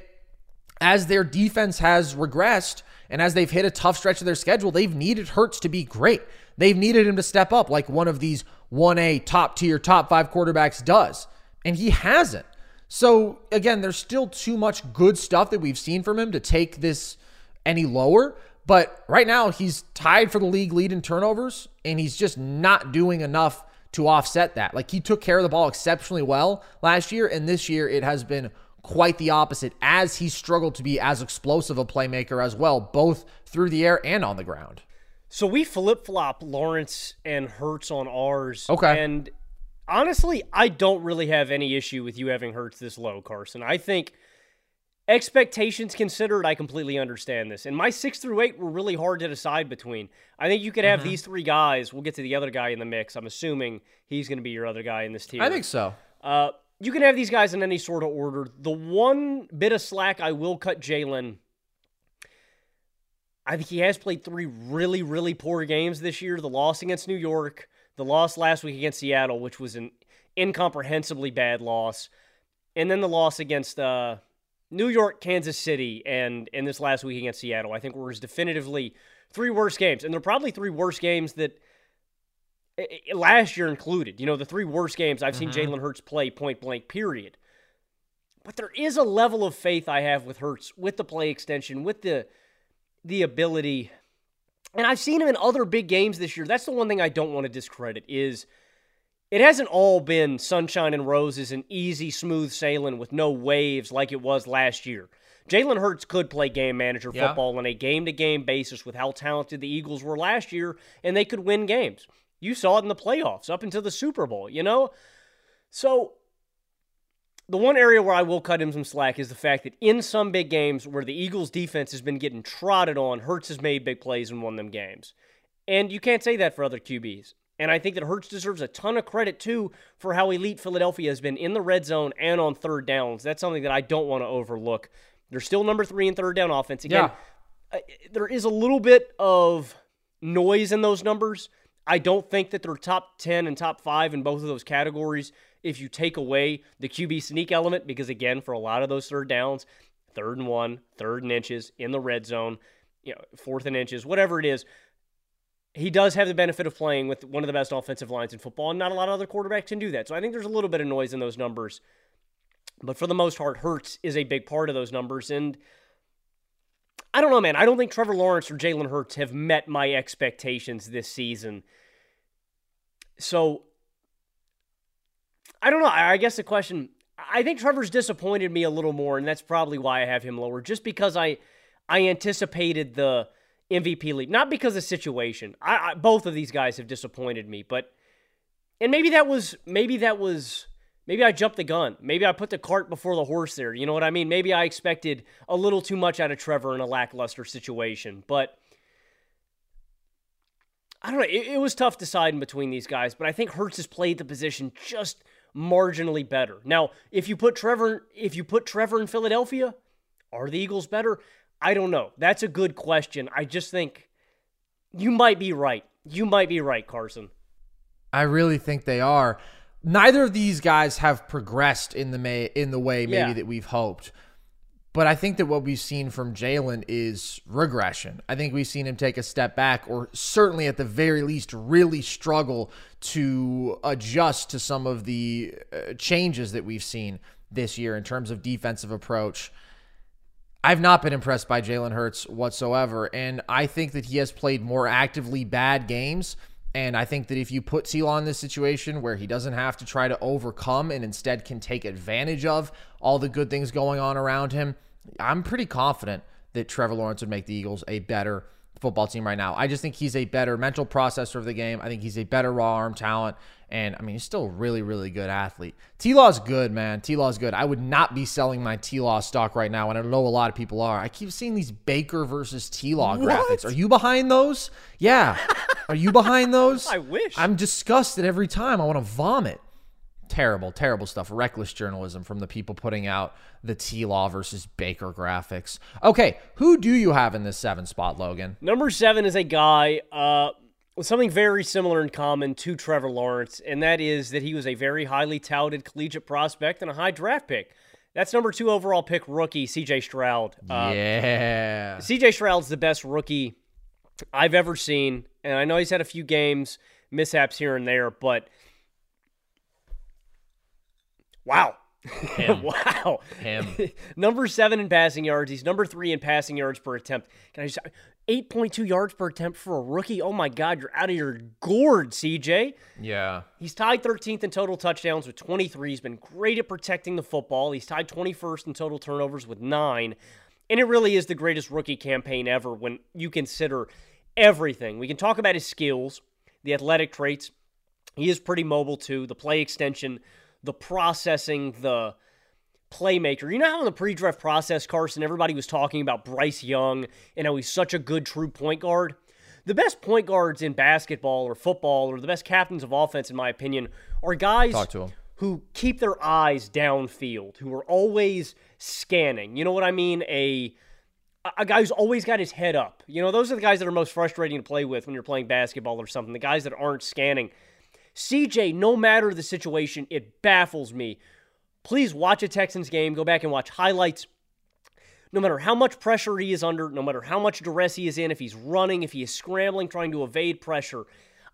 as their defense has regressed and as they've hit a tough stretch of their schedule, they've needed Hurts to be great. They've needed him to step up like one of these 1A top tier, top five quarterbacks does. And he hasn't. So again, there's still too much good stuff that we've seen from him to take this any lower. But right now, he's tied for the league lead in turnovers, and he's just not doing enough to offset that. Like he took care of the ball exceptionally well last year, and this year it has been quite the opposite as he struggled to be as explosive a playmaker as well, both through the air and on the ground. So we flip flop Lawrence and Hurts on ours. Okay. And honestly, I don't really have any issue with you having Hurts this low, Carson. I think expectations considered, I completely understand this. And my six through eight were really hard to decide between. I think you could have mm-hmm. these three guys. We'll get to the other guy in the mix. I'm assuming he's going to be your other guy in this team. I think so. Uh, you can have these guys in any sort of order. The one bit of slack I will cut Jalen. I think he has played three really, really poor games this year. The loss against New York, the loss last week against Seattle, which was an incomprehensibly bad loss, and then the loss against uh, New York, Kansas City, and in this last week against Seattle, I think were definitively three worst games. And they're probably three worst games that last year included. You know, the three worst games I've mm-hmm. seen Jalen Hurts play point blank, period. But there is a level of faith I have with Hurts, with the play extension, with the the ability. And I've seen him in other big games this year. That's the one thing I don't want to discredit is – it hasn't all been sunshine and roses and easy, smooth sailing with no waves like it was last year. Jalen Hurts could play game manager yeah. football on a game to game basis with how talented the Eagles were last year, and they could win games. You saw it in the playoffs up until the Super Bowl, you know? So, the one area where I will cut him some slack is the fact that in some big games where the Eagles' defense has been getting trotted on, Hurts has made big plays and won them games. And you can't say that for other QBs. And I think that Hurts deserves a ton of credit too for how elite Philadelphia has been in the red zone and on third downs. That's something that I don't want to overlook. They're still number three in third down offense. Again, yeah. there is a little bit of noise in those numbers. I don't think that they're top 10 and top five in both of those categories if you take away the QB sneak element, because again, for a lot of those third downs, third and one, third and inches in the red zone, you know, fourth and inches, whatever it is he does have the benefit of playing with one of the best offensive lines in football, and not a lot of other quarterbacks can do that. So I think there's a little bit of noise in those numbers. But for the most part, Hurts is a big part of those numbers. And I don't know, man. I don't think Trevor Lawrence or Jalen Hurts have met my expectations this season. So I don't know. I guess the question I think Trevor's disappointed me a little more, and that's probably why I have him lower, just because I I anticipated the MVP lead. Not because of the situation. I, I, both of these guys have disappointed me, but and maybe that was maybe that was maybe I jumped the gun. Maybe I put the cart before the horse there. You know what I mean? Maybe I expected a little too much out of Trevor in a lackluster situation, but I don't know. It, it was tough deciding between these guys, but I think Hurts has played the position just marginally better. Now, if you put Trevor, if you put Trevor in Philadelphia, are the Eagles better? I don't know. That's a good question. I just think you might be right. You might be right, Carson. I really think they are. Neither of these guys have progressed in the may in the way maybe yeah. that we've hoped. But I think that what we've seen from Jalen is regression. I think we've seen him take a step back, or certainly at the very least, really struggle to adjust to some of the uh, changes that we've seen this year in terms of defensive approach. I've not been impressed by Jalen Hurts whatsoever. And I think that he has played more actively bad games. And I think that if you put Law in this situation where he doesn't have to try to overcome and instead can take advantage of all the good things going on around him, I'm pretty confident that Trevor Lawrence would make the Eagles a better football team right now. I just think he's a better mental processor of the game. I think he's a better raw arm talent. And I mean, he's still a really, really good athlete. T Law's good, man. T Law's good. I would not be selling my T Law stock right now, and I know a lot of people are. I keep seeing these Baker versus T Law graphics. Are you behind those? Yeah. are you behind those? I wish. I'm disgusted every time. I want to vomit. Terrible, terrible stuff. Reckless journalism from the people putting out the T Law versus Baker graphics. Okay, who do you have in this seven spot, Logan? Number seven is a guy uh, with something very similar in common to Trevor Lawrence, and that is that he was a very highly touted collegiate prospect and a high draft pick. That's number two overall pick rookie, CJ Stroud. Uh, yeah. CJ Stroud's the best rookie I've ever seen, and I know he's had a few games, mishaps here and there, but Wow. Him. wow. Him. number seven in passing yards. He's number three in passing yards per attempt. Can I just 8.2 yards per attempt for a rookie? Oh my God, you're out of your gourd, CJ. Yeah. He's tied 13th in total touchdowns with 23. He's been great at protecting the football. He's tied 21st in total turnovers with nine. And it really is the greatest rookie campaign ever when you consider everything. We can talk about his skills, the athletic traits. He is pretty mobile too, the play extension the processing, the playmaker. You know how in the pre-draft process, Carson, everybody was talking about Bryce Young and how he's such a good true point guard. The best point guards in basketball or football, or the best captains of offense, in my opinion, are guys who keep their eyes downfield, who are always scanning. You know what I mean? A a guy who's always got his head up. You know, those are the guys that are most frustrating to play with when you're playing basketball or something. The guys that aren't scanning. CJ, no matter the situation, it baffles me. Please watch a Texans game, go back and watch highlights. No matter how much pressure he is under, no matter how much duress he is in, if he's running, if he is scrambling, trying to evade pressure,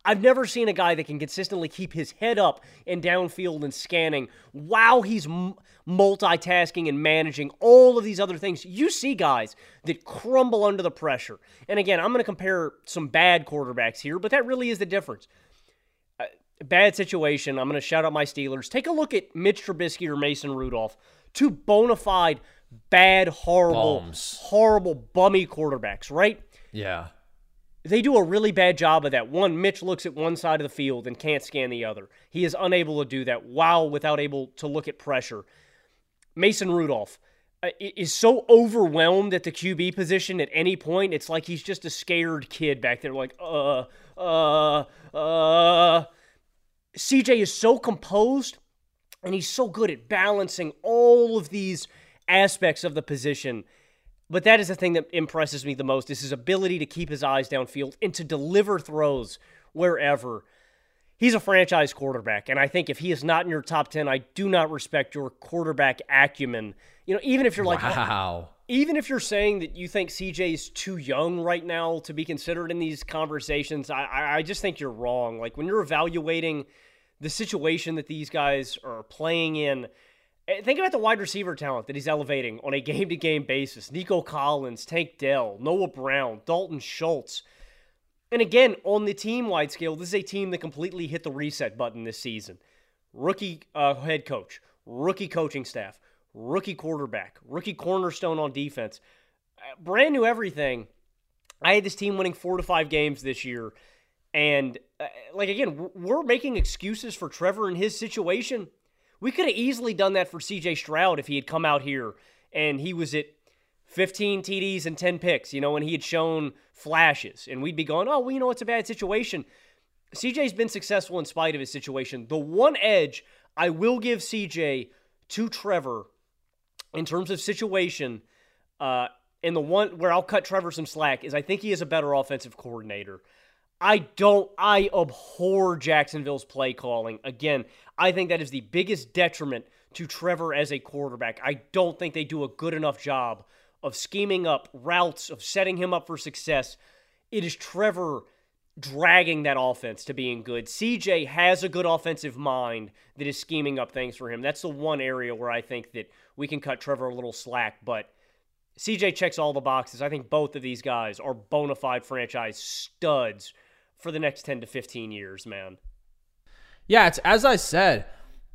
I've never seen a guy that can consistently keep his head up and downfield and scanning while he's m- multitasking and managing all of these other things. You see guys that crumble under the pressure. And again, I'm going to compare some bad quarterbacks here, but that really is the difference bad situation. I'm going to shout out my Steelers. Take a look at Mitch Trubisky or Mason Rudolph, two bona fide, bad, horrible, horrible, bummy quarterbacks, right? Yeah. They do a really bad job of that. One, Mitch looks at one side of the field and can't scan the other. He is unable to do that while without able to look at pressure. Mason Rudolph uh, is so overwhelmed at the QB position at any point. It's like he's just a scared kid back there, like, uh, uh, uh. CJ is so composed and he's so good at balancing all of these aspects of the position. But that is the thing that impresses me the most is his ability to keep his eyes downfield and to deliver throws wherever. He's a franchise quarterback, and I think if he is not in your top 10, I do not respect your quarterback acumen. You know, even if you're like, wow. Even if you're saying that you think CJ is too young right now to be considered in these conversations, I, I just think you're wrong. Like when you're evaluating the situation that these guys are playing in, eh, think about the wide receiver talent that he's elevating on a game to game basis. Nico Collins, Tank Dell, Noah Brown, Dalton Schultz. And again, on the team wide scale, this is a team that completely hit the reset button this season. Rookie uh, head coach, rookie coaching staff, rookie quarterback, rookie cornerstone on defense, uh, brand new everything. I had this team winning four to five games this year. And, uh, like, again, we're making excuses for Trevor in his situation. We could have easily done that for CJ Stroud if he had come out here and he was at 15 TDs and 10 picks, you know, and he had shown flashes. And we'd be going, oh, well, you know, it's a bad situation. CJ's been successful in spite of his situation. The one edge I will give CJ to Trevor in terms of situation, uh, and the one where I'll cut Trevor some slack is I think he is a better offensive coordinator. I don't, I abhor Jacksonville's play calling. Again, I think that is the biggest detriment to Trevor as a quarterback. I don't think they do a good enough job of scheming up routes, of setting him up for success. It is Trevor dragging that offense to being good. CJ has a good offensive mind that is scheming up things for him. That's the one area where I think that we can cut Trevor a little slack, but CJ checks all the boxes. I think both of these guys are bona fide franchise studs for the next 10 to 15 years, man. Yeah, it's as I said,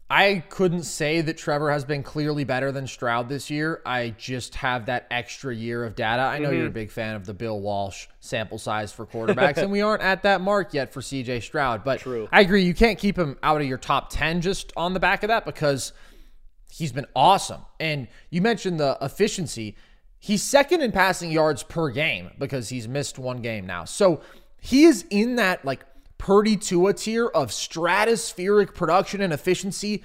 I couldn't say that Trevor has been clearly better than Stroud this year. I just have that extra year of data. I know mm-hmm. you're a big fan of the Bill Walsh sample size for quarterbacks, and we aren't at that mark yet for CJ Stroud. But True. I agree, you can't keep him out of your top 10 just on the back of that because he's been awesome. And you mentioned the efficiency. He's second in passing yards per game because he's missed one game now. So he is in that like Purdy Tua tier of stratospheric production and efficiency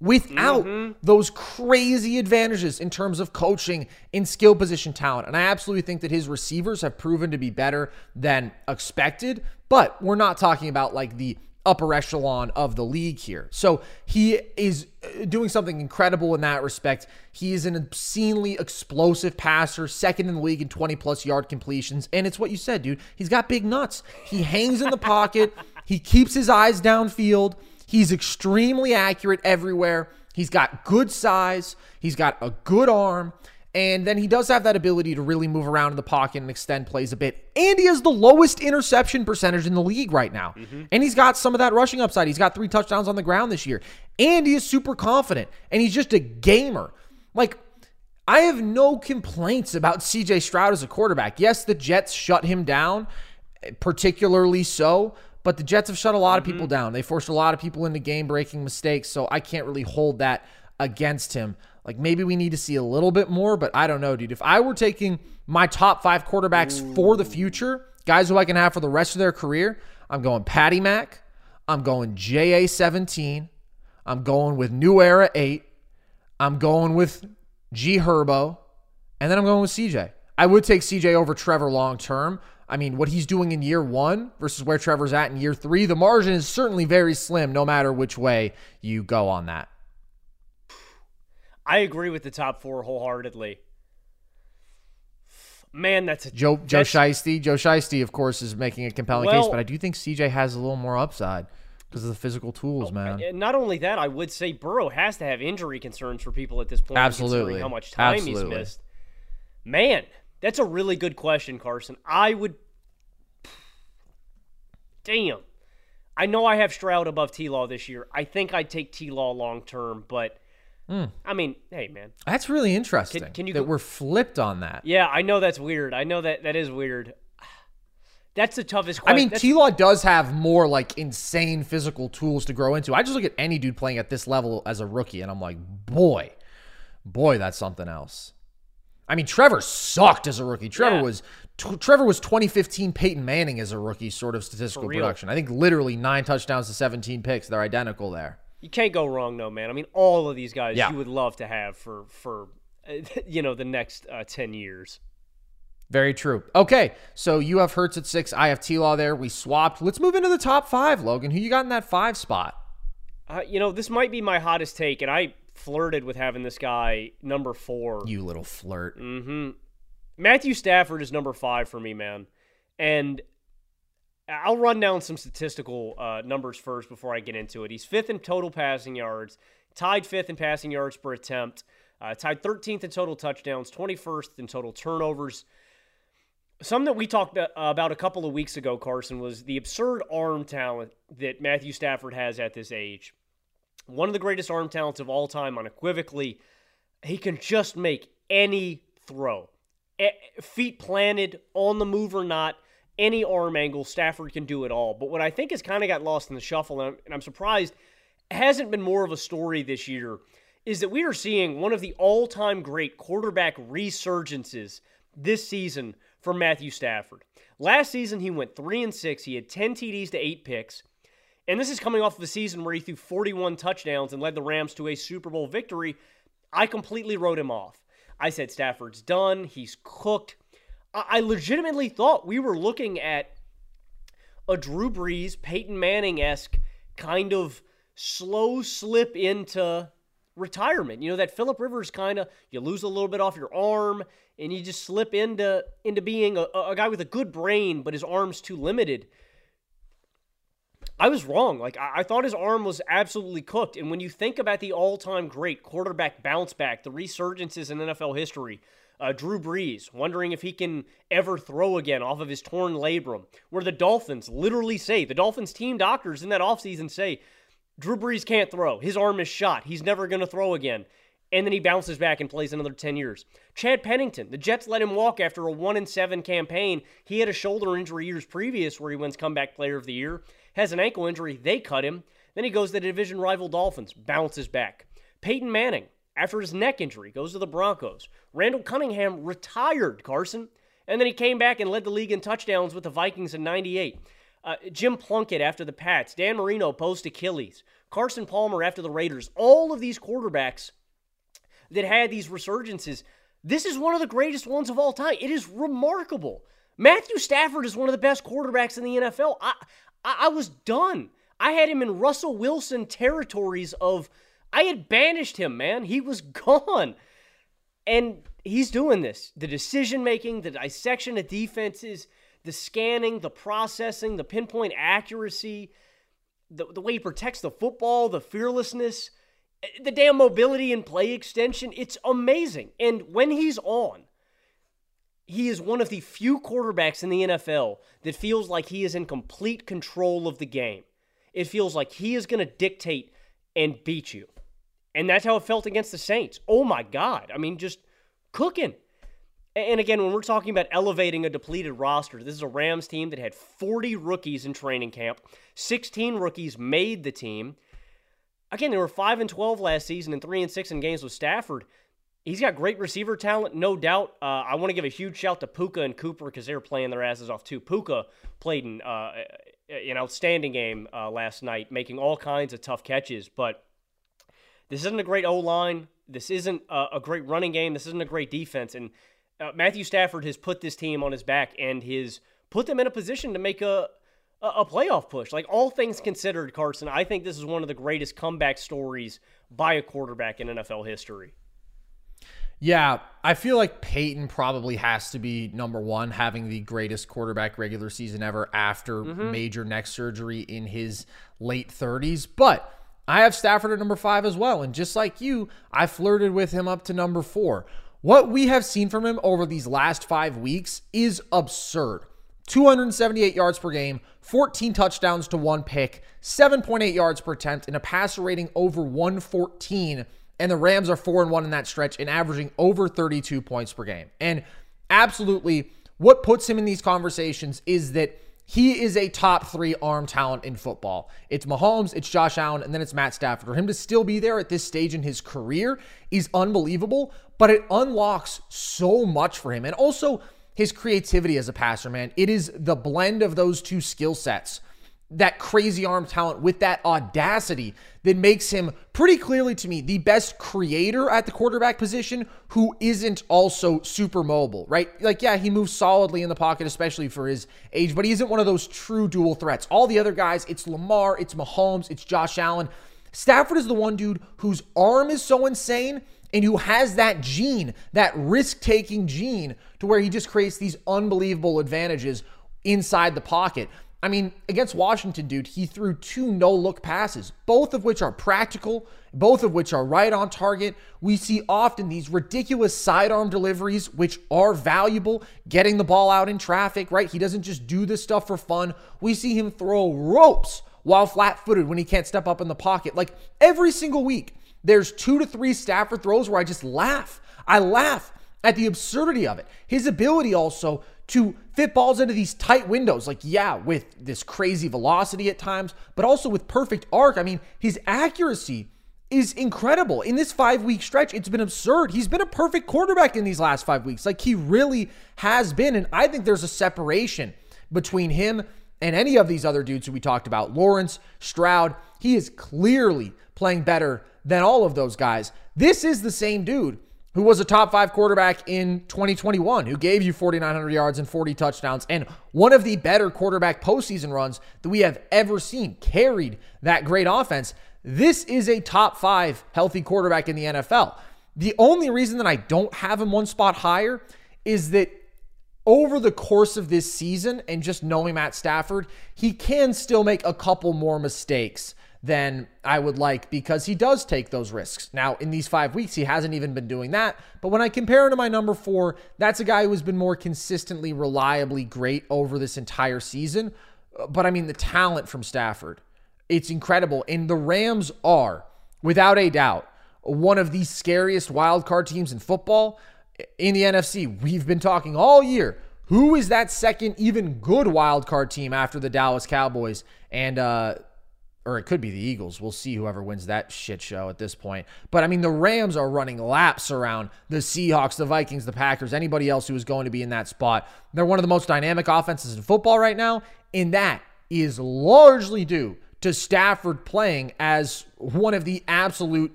without mm-hmm. those crazy advantages in terms of coaching in skill position talent. And I absolutely think that his receivers have proven to be better than expected, but we're not talking about like the upper echelon of the league here. So he is uh, doing something incredible in that respect. He is an obscenely explosive passer, second in the league in 20 plus yard completions. And it's what you said, dude. He's got big nuts. He hangs in the pocket, he keeps his eyes downfield. He's extremely accurate everywhere. He's got good size, he's got a good arm. And then he does have that ability to really move around in the pocket and extend plays a bit. And he has the lowest interception percentage in the league right now. Mm-hmm. And he's got some of that rushing upside. He's got three touchdowns on the ground this year. And he is super confident. And he's just a gamer. Like, I have no complaints about CJ Stroud as a quarterback. Yes, the Jets shut him down, particularly so. But the Jets have shut a lot of mm-hmm. people down. They forced a lot of people into game breaking mistakes. So I can't really hold that against him. Like maybe we need to see a little bit more, but I don't know, dude. If I were taking my top five quarterbacks Ooh. for the future, guys who I can have for the rest of their career, I'm going Patty Mac. I'm going JA17. I'm going with New Era 8. I'm going with G Herbo. And then I'm going with CJ. I would take CJ over Trevor long term. I mean, what he's doing in year one versus where Trevor's at in year three, the margin is certainly very slim no matter which way you go on that. I agree with the top four wholeheartedly. Man, that's a Joe Joe Shiesty. Joe Shiesty, of course, is making a compelling well, case, but I do think CJ has a little more upside because of the physical tools, oh, man. Not only that, I would say Burrow has to have injury concerns for people at this point. Absolutely, how much time Absolutely. he's missed. Man, that's a really good question, Carson. I would. Damn. I know I have Stroud above T Law this year. I think I'd take T Law long term, but Mm. I mean, hey, man, that's really interesting. Can, can you that go- we're flipped on that? Yeah, I know that's weird. I know that that is weird. That's the toughest. Question. I mean, T Law does have more like insane physical tools to grow into. I just look at any dude playing at this level as a rookie, and I'm like, boy, boy, that's something else. I mean, Trevor sucked as a rookie. Trevor yeah. was t- Trevor was 2015 Peyton Manning as a rookie, sort of statistical production. I think literally nine touchdowns to 17 picks. They're identical there you can't go wrong, though, man. I mean, all of these guys yeah. you would love to have for for you know the next uh, ten years. Very true. Okay, so you have Hurts at six. I have T Law there. We swapped. Let's move into the top five, Logan. Who you got in that five spot? Uh, you know, this might be my hottest take, and I flirted with having this guy number four. You little flirt. Mm-hmm. Matthew Stafford is number five for me, man. And I'll run down some statistical uh, numbers first before I get into it. He's fifth in total passing yards, tied fifth in passing yards per attempt, uh, tied 13th in total touchdowns, 21st in total turnovers. Something that we talked about a couple of weeks ago, Carson, was the absurd arm talent that Matthew Stafford has at this age. One of the greatest arm talents of all time, unequivocally. He can just make any throw. Feet planted, on the move or not any arm angle, Stafford can do it all. But what I think has kind of got lost in the shuffle, and I'm, and I'm surprised hasn't been more of a story this year, is that we are seeing one of the all time great quarterback resurgences this season for Matthew Stafford. Last season, he went 3 and 6. He had 10 TDs to 8 picks. And this is coming off of a season where he threw 41 touchdowns and led the Rams to a Super Bowl victory. I completely wrote him off. I said Stafford's done. He's cooked. I legitimately thought we were looking at a Drew Brees, Peyton Manning esque kind of slow slip into retirement. You know that Philip Rivers kind of you lose a little bit off your arm and you just slip into into being a, a guy with a good brain, but his arm's too limited. I was wrong. Like I, I thought his arm was absolutely cooked. And when you think about the all-time great quarterback bounce back, the resurgences in NFL history, Uh, Drew Brees, wondering if he can ever throw again off of his torn labrum, where the Dolphins literally say, the Dolphins team doctors in that offseason say, Drew Brees can't throw. His arm is shot. He's never going to throw again. And then he bounces back and plays another 10 years. Chad Pennington, the Jets let him walk after a 1 and 7 campaign. He had a shoulder injury years previous where he wins comeback player of the year, has an ankle injury, they cut him. Then he goes to the division rival Dolphins, bounces back. Peyton Manning, after his neck injury, goes to the Broncos. Randall Cunningham retired, Carson. And then he came back and led the league in touchdowns with the Vikings in 98. Uh, Jim Plunkett after the Pats, Dan Marino post Achilles, Carson Palmer after the Raiders. All of these quarterbacks that had these resurgences. This is one of the greatest ones of all time. It is remarkable. Matthew Stafford is one of the best quarterbacks in the NFL. I, I, I was done. I had him in Russell Wilson territories of I had banished him, man. He was gone. And he's doing this. The decision making, the dissection of defenses, the scanning, the processing, the pinpoint accuracy, the, the way he protects the football, the fearlessness, eh, the damn mobility and play extension. It's amazing. And when he's on, he is one of the few quarterbacks in the NFL that feels like he is in complete control of the game. It feels like he is going to dictate and beat you. And that's how it felt against the Saints. Oh my God. I mean, just cooking. And again, when we're talking about elevating a depleted roster, this is a Rams team that had 40 rookies in training camp. 16 rookies made the team. Again, they were 5 and 12 last season and 3 and 6 in games with Stafford. He's got great receiver talent, no doubt. Uh, I want to give a huge shout to Puka and Cooper because they were playing their asses off too. Puka played in, uh, an outstanding game uh, last night, making all kinds of tough catches. But this isn't a great O line. This isn't a, a, great running game. This isn't a great defense. And uh, Matthew Stafford has put this team on his back and has put them in a position to make a a playoff push. Like all things considered, Carson, I think this is one of the greatest comeback stories by a quarterback in NFL history. Yeah, I feel like Peyton probably has to be number one, having the greatest quarterback regular season ever after mm-hmm. major neck surgery in his late 30s. But I have Stafford at number five as well. And just like you, I flirted with him up to number four. What we have seen from him over these last five weeks is absurd. 278 yards per game, 14 touchdowns to one pick, 7.8 yards per attempt, and a passer rating over 114. And the Rams are 4 and 1 in that stretch and averaging over 32 points per game. And absolutely, what puts him in these conversations is that he is a top three arm talent in football. It's Mahomes, it's Josh Allen, and then it's Matt Stafford. For him to still be there at this stage in his career is unbelievable, but it unlocks so much for him. And also his creativity as a passer, man. It is the blend of those two skill sets that crazy arm talent with that audacity that makes him pretty clearly to me the best creator at the quarterback position who isn't also super mobile, right? Like, yeah, he moves solidly in the pocket, especially for his age, but he isn't one of those true dual threats. All the other guys, it's Lamar, it's Mahomes, it's Josh Allen. Stafford is the one dude whose arm is so insane and who has that gene, that risk taking gene, to where he just creates these unbelievable advantages inside the pocket. I mean, against Washington, dude, he threw two no look passes, both of which are practical, both of which are right on target. We see often these ridiculous sidearm deliveries, which are valuable, getting the ball out in traffic, right? He doesn't just do this stuff for fun. We see him throw ropes while flat footed when he can't step up in the pocket. Like every single week, there's two to three Stafford throws where I just laugh. I laugh at the absurdity of it. His ability also to fit balls into these tight windows. Like, yeah, with this crazy velocity at times, but also with perfect arc. I mean, his accuracy is incredible. In this five week stretch, it's been absurd. He's been a perfect quarterback in these last five weeks. Like, he really has been. And I think there's a separation between him and any of these other dudes who we talked about Lawrence, Stroud. He is clearly playing better than all of those guys. This is the same dude who was a top five quarterback in 2021, who gave you 4,900 yards and 40 touchdowns, and one of the better quarterback postseason runs that we have ever seen, carried that great offense. This is a top five healthy quarterback in the NFL. The only reason that I don't have him one spot higher is that over the course of this season and just knowing Matt Stafford, he can still make a couple more mistakes than I would like because he does take those risks. Now, in these five weeks, he hasn't even been doing that. But when I compare him to my number four, that's a guy who has been more consistently, reliably great over this entire season. But I mean, the talent from Stafford, it's incredible. And the Rams are, without a doubt, one of the scariest wild card teams in football in the NFC. We've been talking all year. Who is that second, even good wild card team after the Dallas Cowboys? And uh, or it could be the Eagles. We'll see whoever wins that shit show at this point. But I mean, the Rams are running laps around the Seahawks, the Vikings, the Packers, anybody else who is going to be in that spot. They're one of the most dynamic offenses in football right now, and that is largely due to Stafford playing as one of the absolute,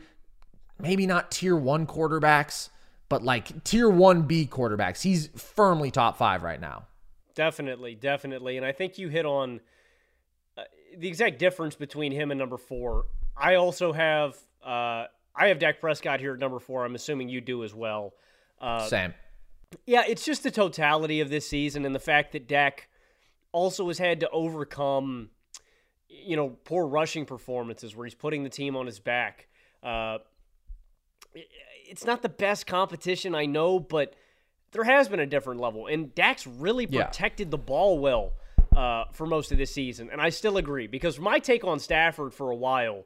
maybe not tier one quarterbacks, but like tier one B quarterbacks. He's firmly top five right now. Definitely, definitely. And I think you hit on the exact difference between him and number four. I also have uh, I have Dak Prescott here at number four. I'm assuming you do as well. Uh, Same. Yeah, it's just the totality of this season and the fact that Dak also has had to overcome, you know, poor rushing performances where he's putting the team on his back. Uh, it's not the best competition, I know, but there has been a different level, and Dak's really protected yeah. the ball well uh, for most of this season. And I still agree because my take on Stafford for a while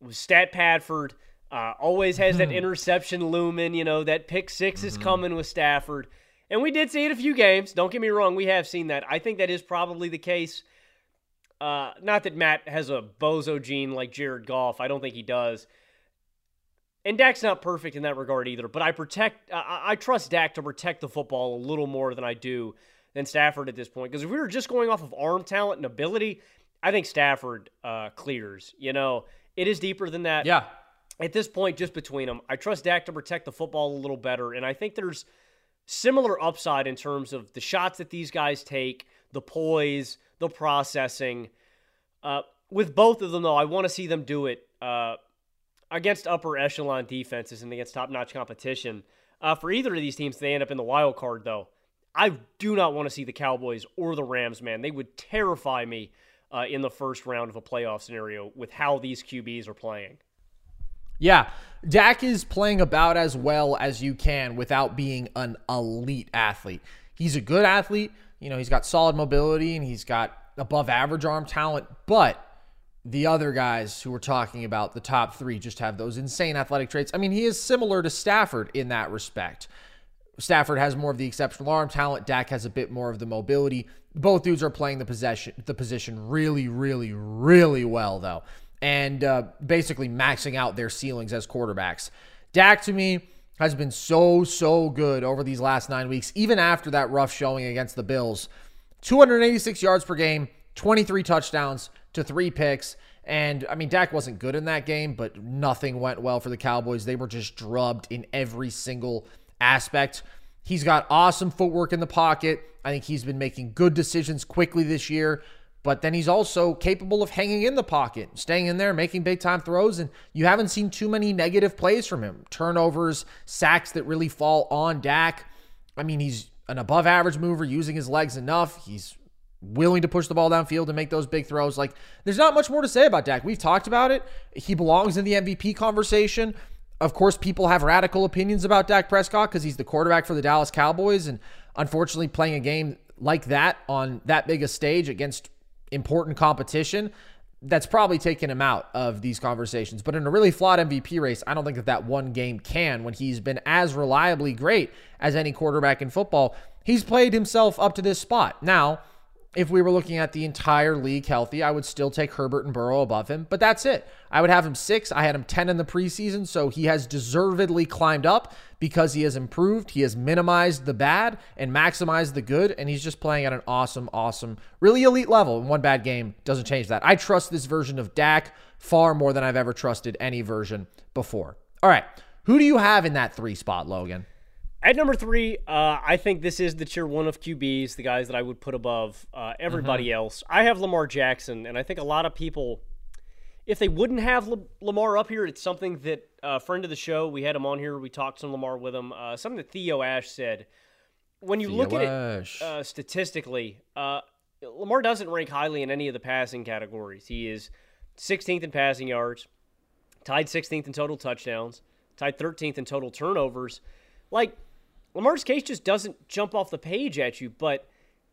was Stat Padford. Uh, always has that interception looming, you know, that pick 6 mm-hmm. is coming with Stafford. And we did see it a few games. Don't get me wrong, we have seen that. I think that is probably the case. Uh, not that Matt has a bozo gene like Jared Goff. I don't think he does. And Dak's not perfect in that regard either. But I protect, I, I trust Dak to protect the football a little more than I do than Stafford at this point. Because if we were just going off of arm talent and ability, I think Stafford uh, clears. You know, it is deeper than that. Yeah. At this point, just between them, I trust Dak to protect the football a little better. And I think there's similar upside in terms of the shots that these guys take, the poise, the processing. Uh, with both of them, though, I want to see them do it uh, against upper echelon defenses and against top notch competition. Uh, for either of these teams, they end up in the wild card, though. I do not want to see the Cowboys or the Rams, man. They would terrify me uh, in the first round of a playoff scenario with how these QBs are playing. Yeah, Dak is playing about as well as you can without being an elite athlete. He's a good athlete. You know, he's got solid mobility and he's got above average arm talent, but the other guys who we're talking about, the top three, just have those insane athletic traits. I mean, he is similar to Stafford in that respect. Stafford has more of the exceptional arm talent. Dak has a bit more of the mobility. Both dudes are playing the possession, the position really, really, really well, though, and uh, basically maxing out their ceilings as quarterbacks. Dak, to me, has been so, so good over these last nine weeks, even after that rough showing against the Bills. 286 yards per game, 23 touchdowns to three picks. And I mean, Dak wasn't good in that game, but nothing went well for the Cowboys. They were just drubbed in every single aspect. He's got awesome footwork in the pocket. I think he's been making good decisions quickly this year, but then he's also capable of hanging in the pocket, staying in there, making big time throws. And you haven't seen too many negative plays from him turnovers, sacks that really fall on Dak. I mean, he's an above average mover using his legs enough. He's willing to push the ball downfield and make those big throws. Like, there's not much more to say about Dak. We've talked about it. He belongs in the MVP conversation. Of course, people have radical opinions about Dak Prescott because he's the quarterback for the Dallas Cowboys. And unfortunately, playing a game like that on that big a stage against important competition, that's probably taken him out of these conversations. But in a really flawed MVP race, I don't think that that one game can when he's been as reliably great as any quarterback in football. He's played himself up to this spot. Now, if we were looking at the entire league healthy, I would still take Herbert and Burrow above him, but that's it. I would have him six. I had him 10 in the preseason, so he has deservedly climbed up because he has improved. He has minimized the bad and maximized the good, and he's just playing at an awesome, awesome, really elite level. And one bad game doesn't change that. I trust this version of Dak far more than I've ever trusted any version before. All right. Who do you have in that three spot, Logan? At number three, uh, I think this is the tier one of QBs, the guys that I would put above uh, everybody mm-hmm. else. I have Lamar Jackson, and I think a lot of people, if they wouldn't have Lamar up here, it's something that a uh, friend of the show, we had him on here, we talked some Lamar with him, uh, something that Theo Ash said. When you Theo look Ash. at it uh, statistically, uh, Lamar doesn't rank highly in any of the passing categories. He is 16th in passing yards, tied 16th in total touchdowns, tied 13th in total turnovers. Like, Lamar's case just doesn't jump off the page at you, but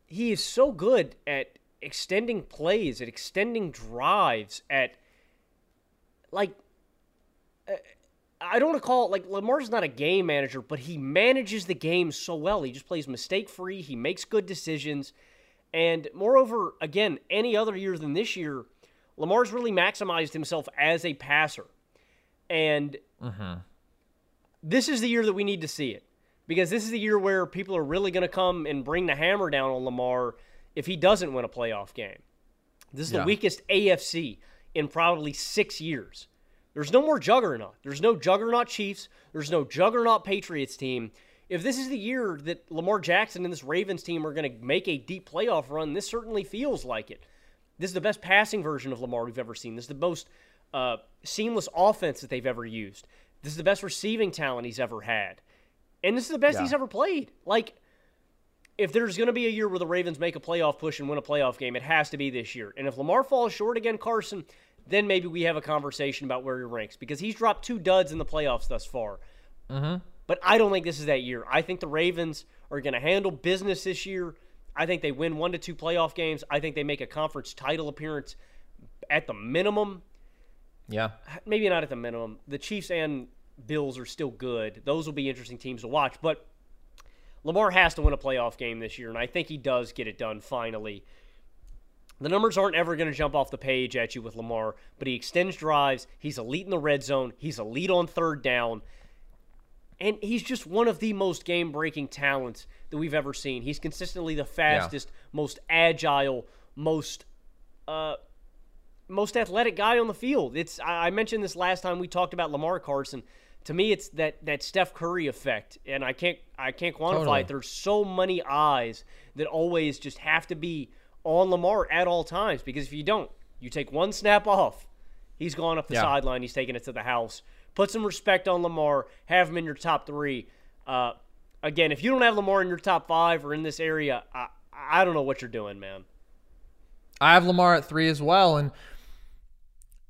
he is so good at extending plays, at extending drives, at like uh, I don't want to call it like Lamar's not a game manager, but he manages the game so well. He just plays mistake free. He makes good decisions. And moreover, again, any other year than this year, Lamar's really maximized himself as a passer. And mm-hmm. this is the year that we need to see it. Because this is the year where people are really going to come and bring the hammer down on Lamar if he doesn't win a playoff game. This is yeah. the weakest AFC in probably six years. There's no more juggernaut. There's no juggernaut Chiefs. There's no juggernaut Patriots team. If this is the year that Lamar Jackson and this Ravens team are going to make a deep playoff run, this certainly feels like it. This is the best passing version of Lamar we've ever seen. This is the most uh, seamless offense that they've ever used. This is the best receiving talent he's ever had. And this is the best yeah. he's ever played. Like, if there's going to be a year where the Ravens make a playoff push and win a playoff game, it has to be this year. And if Lamar falls short again, Carson, then maybe we have a conversation about where he ranks because he's dropped two duds in the playoffs thus far. Mm-hmm. But I don't think this is that year. I think the Ravens are going to handle business this year. I think they win one to two playoff games. I think they make a conference title appearance at the minimum. Yeah. Maybe not at the minimum. The Chiefs and Bills are still good. Those will be interesting teams to watch. But Lamar has to win a playoff game this year, and I think he does get it done finally. The numbers aren't ever going to jump off the page at you with Lamar, but he extends drives. He's elite in the red zone. He's elite on third down. And he's just one of the most game breaking talents that we've ever seen. He's consistently the fastest, yeah. most agile, most uh, most athletic guy on the field. It's I mentioned this last time we talked about Lamar Carson. To me, it's that that Steph Curry effect, and I can't I can't quantify totally. it. There's so many eyes that always just have to be on Lamar at all times because if you don't, you take one snap off, he's gone up the yeah. sideline, he's taking it to the house. Put some respect on Lamar, have him in your top three. Uh, again, if you don't have Lamar in your top five or in this area, I, I don't know what you're doing, man. I have Lamar at three as well, and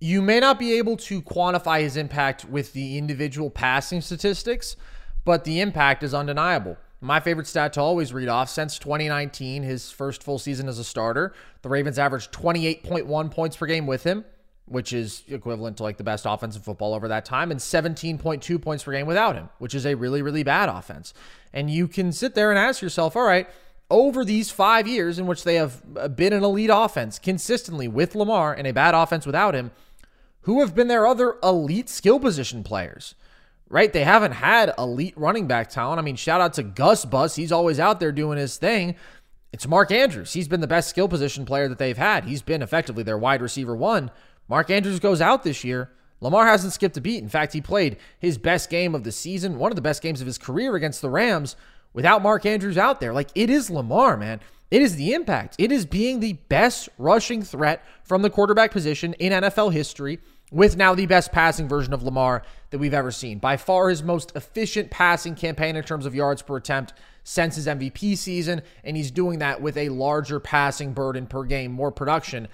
you may not be able to quantify his impact with the individual passing statistics, but the impact is undeniable. My favorite stat to always read off since 2019, his first full season as a starter, the Ravens averaged 28.1 points per game with him, which is equivalent to like the best offense in football over that time, and 17.2 points per game without him, which is a really, really bad offense. And you can sit there and ask yourself, all right, over these five years in which they have been an elite offense consistently with Lamar and a bad offense without him, who have been their other elite skill position players? right? They haven't had elite running back talent. I mean, shout out to Gus Bus. He's always out there doing his thing. It's Mark Andrews. He's been the best skill position player that they've had. He's been effectively their wide receiver one. Mark Andrews goes out this year. Lamar hasn't skipped a beat. In fact, he played his best game of the season, one of the best games of his career against the Rams without Mark Andrews out there. Like, it is Lamar, man. It is the impact. It is being the best rushing threat from the quarterback position in NFL history with now the best passing version of Lamar that we've ever seen. By far his most efficient passing campaign in terms of yards per attempt since his MVP season, and he's doing that with a larger passing burden per game, more production.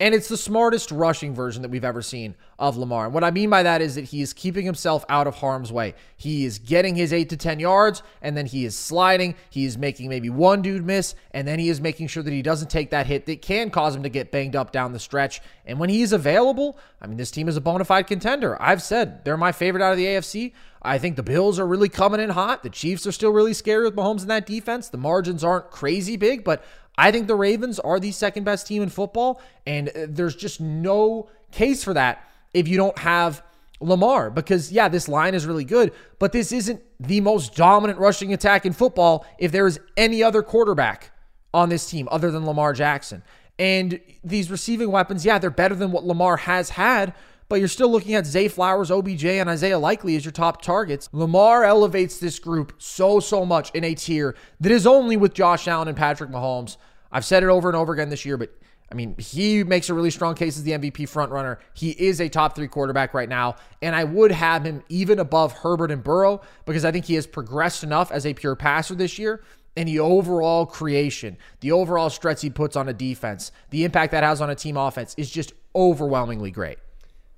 And it's the smartest rushing version that we've ever seen of Lamar. And what I mean by that is that he is keeping himself out of harm's way. He is getting his eight to 10 yards, and then he is sliding. He is making maybe one dude miss, and then he is making sure that he doesn't take that hit that can cause him to get banged up down the stretch. And when he is available, I mean, this team is a bona fide contender. I've said they're my favorite out of the AFC. I think the Bills are really coming in hot. The Chiefs are still really scary with Mahomes in that defense. The margins aren't crazy big, but I think the Ravens are the second best team in football, and there's just no case for that if you don't have Lamar. Because, yeah, this line is really good, but this isn't the most dominant rushing attack in football if there is any other quarterback on this team other than Lamar Jackson. And these receiving weapons, yeah, they're better than what Lamar has had, but you're still looking at Zay Flowers, OBJ, and Isaiah Likely as your top targets. Lamar elevates this group so, so much in a tier that is only with Josh Allen and Patrick Mahomes. I've said it over and over again this year, but I mean, he makes a really strong case as the MVP frontrunner. He is a top three quarterback right now, and I would have him even above Herbert and Burrow because I think he has progressed enough as a pure passer this year. And the overall creation, the overall stress he puts on a defense, the impact that has on a team offense is just overwhelmingly great.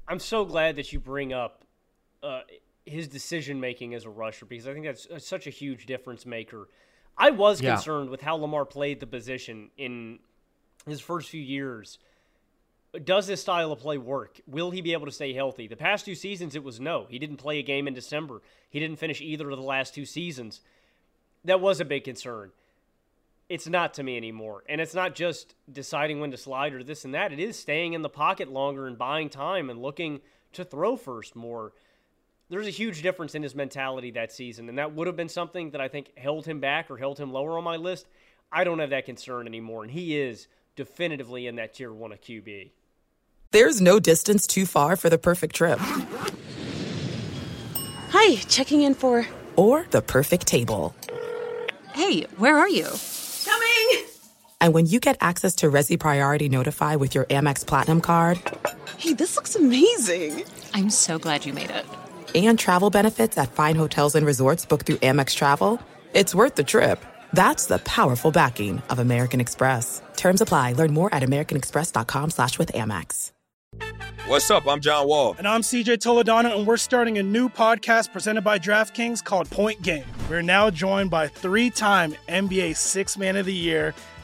I'm so glad that you bring up uh, his decision making as a rusher because I think that's uh, such a huge difference maker. I was Yeah. concerned with how Lamar played the position in his first few years. Does this style of play work? Will he be able to stay healthy? The past two seasons, it was no. He didn't play a game in December. He didn't finish either of the last two seasons. That was a big concern. It's not to me anymore. And it's not just deciding when to slide or this and that. It is staying in the pocket longer and buying time and looking to throw first more. There's a huge difference in his mentality that season. And that would have been something that I think held him back or held him lower on my list. I don't have that concern anymore. And he is definitively in that tier one of QB. There's no distance too far for the perfect trip. Hi, checking in for. Or the perfect table. Hey, where are you? Coming! And when you get access to Resy Priority Notify with your Amex Platinum card Hey, this looks amazing. I'm so glad you made it. And travel benefits at fine hotels and resorts booked through Amex Travel, it's worth the trip. That's the powerful backing of American Express. Terms apply. Learn more at americanexpress.com slash with Amex. What's up? I'm John Wall. And I'm CJ Toledano, and we're starting a new podcast presented by DraftKings called Point Game. We're now joined by three time NBA Six Man of the Year,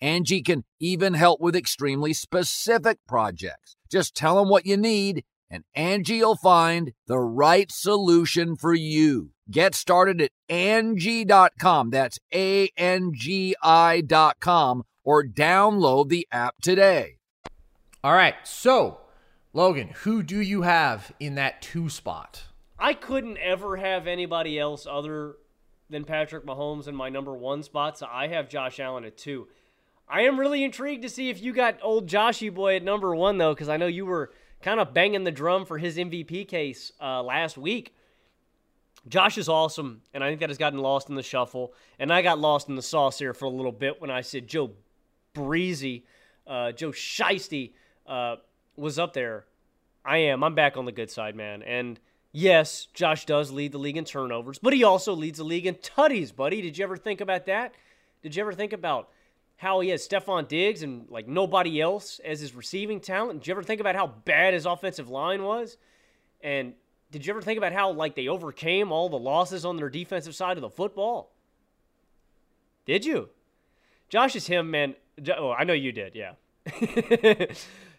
Angie can even help with extremely specific projects. Just tell them what you need and Angie will find the right solution for you. Get started at Angie.com. That's A-N-G-I dot com or download the app today. All right. So, Logan, who do you have in that two spot? I couldn't ever have anybody else other than Patrick Mahomes in my number one spot, so I have Josh Allen at two. I am really intrigued to see if you got old Joshy boy at number one, though, because I know you were kind of banging the drum for his MVP case uh, last week. Josh is awesome, and I think that has gotten lost in the shuffle. And I got lost in the sauce here for a little bit when I said Joe Breezy, uh, Joe Shiesty uh, was up there. I am. I'm back on the good side, man. And yes, Josh does lead the league in turnovers, but he also leads the league in tutties, buddy. Did you ever think about that? Did you ever think about how he has Stefon Diggs and like nobody else as his receiving talent? Did you ever think about how bad his offensive line was? And did you ever think about how like they overcame all the losses on their defensive side of the football? Did you? Josh is him, man. Oh, I know you did, yeah.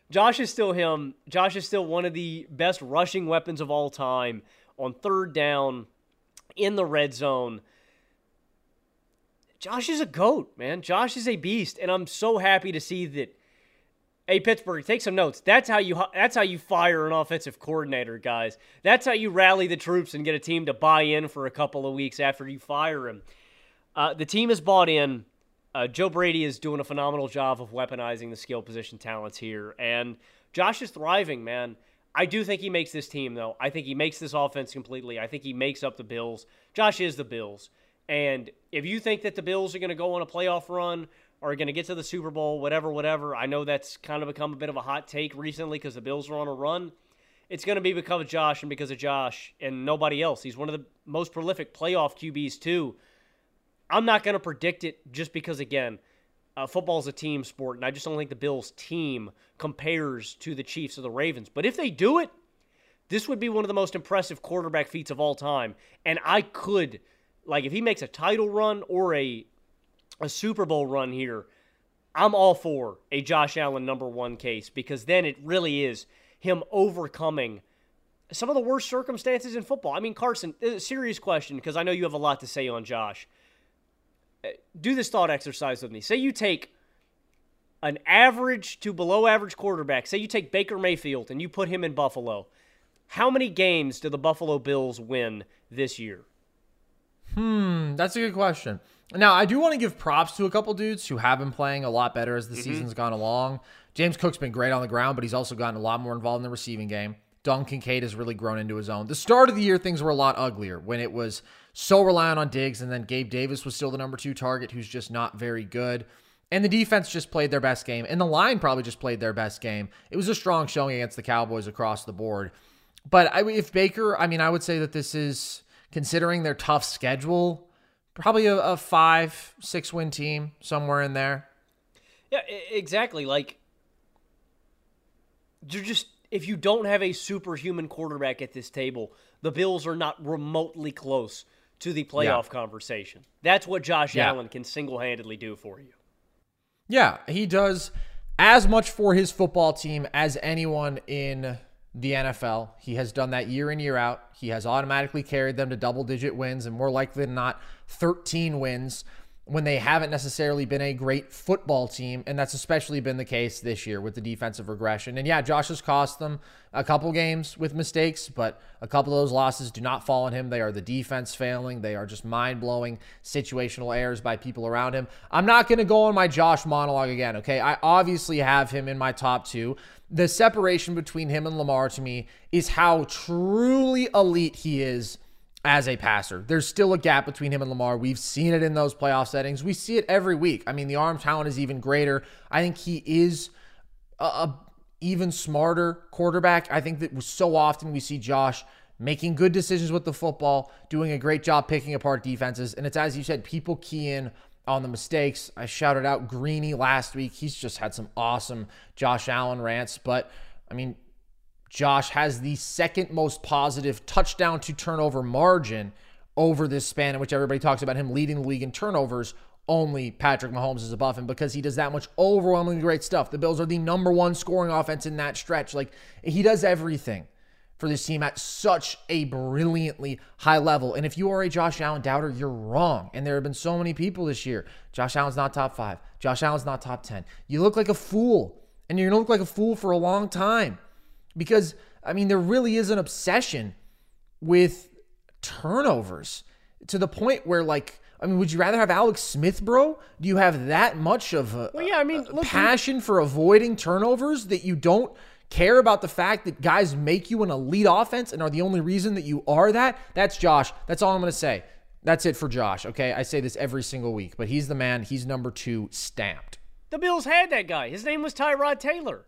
Josh is still him. Josh is still one of the best rushing weapons of all time on third down in the red zone. Josh is a goat, man. Josh is a beast, and I'm so happy to see that. Hey Pittsburgh, take some notes. That's how you that's how you fire an offensive coordinator, guys. That's how you rally the troops and get a team to buy in for a couple of weeks after you fire him. Uh, the team has bought in. Uh, Joe Brady is doing a phenomenal job of weaponizing the skill position talents here, and Josh is thriving, man. I do think he makes this team, though. I think he makes this offense completely. I think he makes up the Bills. Josh is the Bills. And if you think that the Bills are going to go on a playoff run or are going to get to the Super Bowl, whatever, whatever, I know that's kind of become a bit of a hot take recently because the Bills are on a run. It's going to be because of Josh and because of Josh and nobody else. He's one of the most prolific playoff QBs, too. I'm not going to predict it just because, again, uh, football is a team sport, and I just don't think the Bills' team compares to the Chiefs or the Ravens. But if they do it, this would be one of the most impressive quarterback feats of all time. And I could, like, if he makes a title run or a a Super Bowl run here, I'm all for a Josh Allen number one case because then it really is him overcoming some of the worst circumstances in football. I mean, Carson, a serious question because I know you have a lot to say on Josh uh, do this thought exercise with me. Say you take an average to below average quarterback. Say you take Baker Mayfield and you put him in Buffalo. How many games do the Buffalo Bills win this year? Hmm, that's a good question. Now, I do want to give props to a couple dudes who have been playing a lot better as the mm-hmm. season's gone along. James Cook's been great on the ground, but he's also gotten a lot more involved in the receiving game. Dalton Kincaid has really grown into his own. The start of the year, things were a lot uglier when it was so reliant on Diggs, and then Gabe Davis was still the number two target, who's just not very good. And the defense just played their best game, and the line probably just played their best game. It was a strong showing against the Cowboys across the board. But I, if Baker, I mean, I would say that this is considering their tough schedule, probably a, a five, six win team somewhere in there. Yeah, exactly. Like you're just if you don't have a superhuman quarterback at this table, the Bills are not remotely close to the playoff yeah. conversation. That's what Josh yeah. Allen can single handedly do for you. Yeah, he does as much for his football team as anyone in the NFL. He has done that year in, year out. He has automatically carried them to double digit wins and more likely than not, 13 wins when they haven't necessarily been a great football team. And that's especially been the case this year with the defensive regression. And yeah, Josh has cost them a couple games with mistakes, but a couple of those losses do not fall on him. They are the defense failing. They are just mind blowing situational errors by people around him. I'm not going to go on my Josh monologue again, okay? I obviously have him in my top two. The separation between him and Lamar to me is how truly elite he is as a passer. There's still a gap between him and Lamar. We've seen it in those playoff settings. We see it every week. I mean, the arm talent is even greater. I think he is a, a even smarter quarterback. I think that so often we see Josh making good decisions with the football, doing a great job picking apart defenses. And it's as you said, people key in on the mistakes. I shouted out Greeny last week. He's just had some awesome Josh Allen rants. But I mean, Josh has the second most positive touchdown to turnover margin over this span in which everybody talks about him leading the league in turnovers. Only Patrick Mahomes is above him because he does that much overwhelmingly great stuff. The Bills are the number one scoring offense in that stretch. Like, he does everything for this team at such a brilliantly high level. And if you are a Josh Allen doubter, you're wrong. And there have been so many people this year. Josh Allen's not top five. Josh Allen's not top 10. You look like a fool. And you're going to look like a fool for a long time. Because, I mean, there really is an obsession with turnovers to the point where, like, I mean, would you rather have Alex Smith, bro? Do you have that much of a, well, yeah, I mean, look, passion for avoiding turnovers that you don't care about the fact that guys make you an elite offense and are the only reason that you are that? That's Josh. That's all I'm going to say. That's it for Josh, okay? I say this every single week, but he's the man. He's number two stamped. The Bills had that guy. His name was Tyrod Taylor.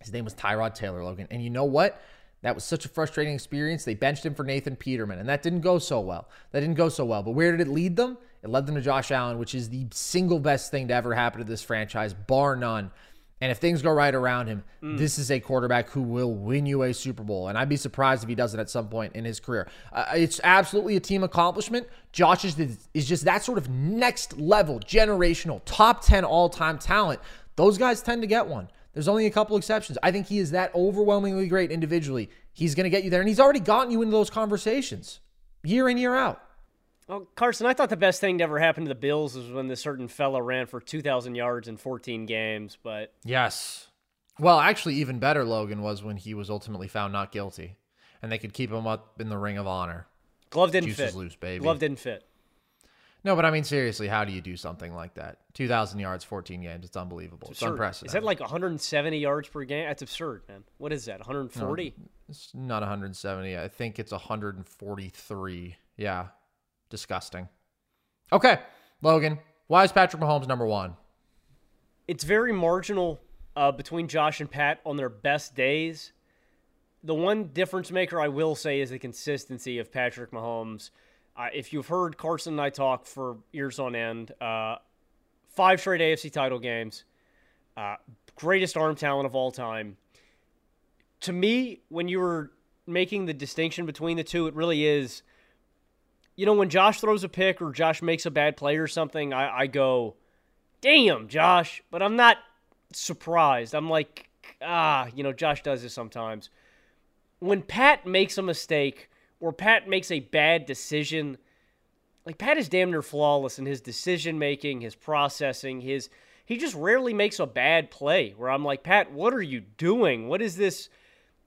His name was Tyrod Taylor Logan. And you know what? That was such a frustrating experience. They benched him for Nathan Peterman, and that didn't go so well. That didn't go so well. But where did it lead them? It led them to Josh Allen, which is the single best thing to ever happen to this franchise, bar none. And if things go right around him, mm. this is a quarterback who will win you a Super Bowl. And I'd be surprised if he doesn't at some point in his career. Uh, it's absolutely a team accomplishment. Josh is, is just that sort of next level, generational, top 10 all time talent. Those guys tend to get one. There's only a couple exceptions. I think he is that overwhelmingly great individually. He's going to get you there, and he's already gotten you into those conversations year in, year out. Well, Carson, I thought the best thing to ever happen to the Bills was when this certain fella ran for 2,000 yards in 14 games, but. Yes. Well, actually, even better, Logan, was when he was ultimately found not guilty, and they could keep him up in the ring of honor. Glove didn't Juices fit. loose, baby. Glove didn't fit. No, but I mean seriously, how do you do something like that? 2,000 yards, 14 games. It's unbelievable. It's, absurd. unprecedented. Is that like 170 yards per game? That's absurd, man. What is that? 140? No, it's not 170. I think it's 143. Yeah. Disgusting. Okay, Logan. Why is Patrick Mahomes number one? It's very marginal uh, between Josh and Pat on their best days. The one difference maker I will say is the consistency of Patrick Mahomes. Uh, if you've heard Carson and I talk for years on end, uh, five straight AFC title games, uh, greatest arm talent of all time. To me, when you were making the distinction between the two, it really is. You know, when Josh throws a pick or Josh makes a bad play or something, I, I go, damn, Josh. But I'm not surprised. I'm like, ah, you know, Josh does this sometimes. When Pat makes a mistake or Pat makes a bad decision, like Pat is damn near flawless in his decision making, his processing, his he just rarely makes a bad play where I'm like, Pat, what are you doing? What is this?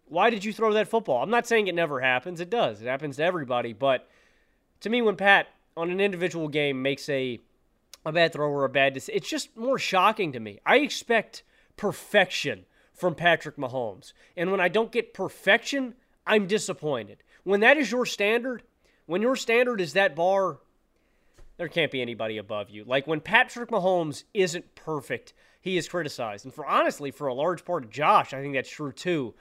Why did you throw that football? I'm not saying it never happens. It does. It happens to everybody. But to me, when Pat on an individual game makes a a bad throw or a bad decision, it's just more shocking to me. I expect perfection from Patrick Mahomes. And when I don't get perfection, I'm disappointed. When that is your standard, when your standard is that bar, there can't be anybody above you. Like when Patrick Mahomes isn't perfect, he is criticized. And for honestly, for a large part of Josh, I think that's true too.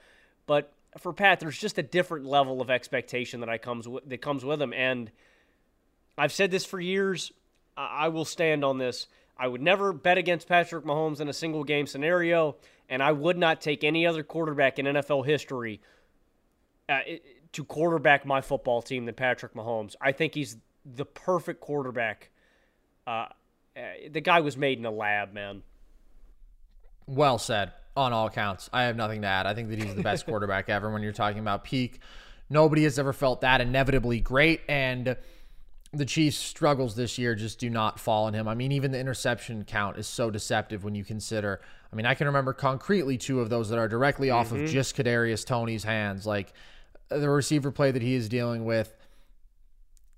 But for Pat, there's just a different level of expectation that I comes with, that comes with him. And I've said this for years. I will stand on this. I would never bet against Patrick Mahomes in a single game scenario, and I would not take any other quarterback in NFL history uh, to quarterback my football team than Patrick Mahomes. I think he's the perfect quarterback. Uh, uh, the guy was made in a lab, man. Well said on all counts. I have nothing to add. I think that he's the best quarterback ever when you're talking about peak. Nobody has ever felt that inevitably great. And the Chiefs' struggles this year just do not fall on him. I mean, even the interception count is so deceptive when you consider. I mean, I can remember concretely two of those that are directly off mm-hmm. of just Kadarius Toney's hands. Like the receiver play that he is dealing with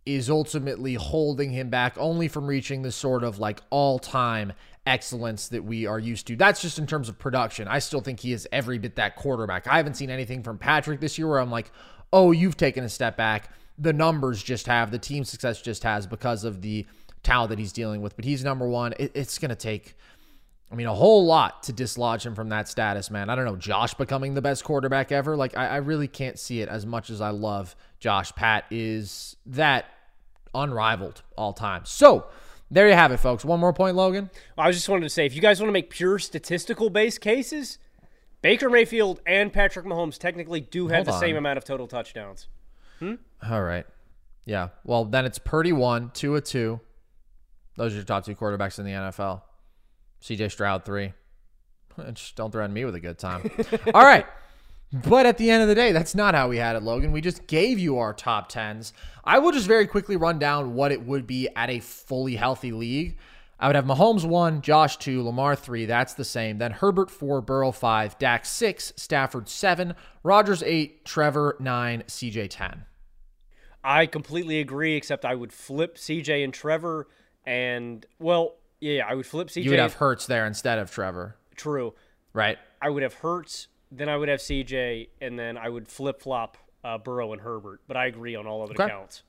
is ultimately holding him back only from reaching the sort of like all-time excellence that we are used to. That's just in terms of production. I still think he is every bit that quarterback. I haven't seen anything from Patrick this year where I'm like, "Oh, you've taken a step back." the numbers just have, the team success just has because of the talent that he's dealing with. But he's number one. It, it's going to take, I mean, a whole lot to dislodge him from that status, man. I don't know, Josh becoming the best quarterback ever. Like, I, I really can't see it as much as I love Josh. Pat is that unrivaled all time. So, there you have it, folks. One more point, Logan. I was just wanted to say if you guys want to make pure statistical based cases, Baker Mayfield and Patrick Mahomes technically do have Hold the on. same amount of total touchdowns. Hmm? All right. Yeah. Well, then it's Purdy one, Tua two. Those are your top two quarterbacks in the NFL. CJ Stroud three. Just don't threaten me with a good time. All right. But at the end of the day, that's not how we had it, Logan. We just gave you our top tens. I will just very quickly run down what it would be at a fully healthy league. I would have Mahomes one, Josh two, Lamar three. That's the same. Then Herbert four, Burrow five, Dak six, Stafford seven, Rodgers eight, Trevor nine, CJ ten. I completely agree, except I would flip CJ and Trevor, and well, yeah, I would flip CJ. You would have Hurts there instead of Trevor. True. Right. I would have Hurts, then I would have CJ, and then I would flip flop uh, Burrow and Herbert. But I agree on all other okay. counts.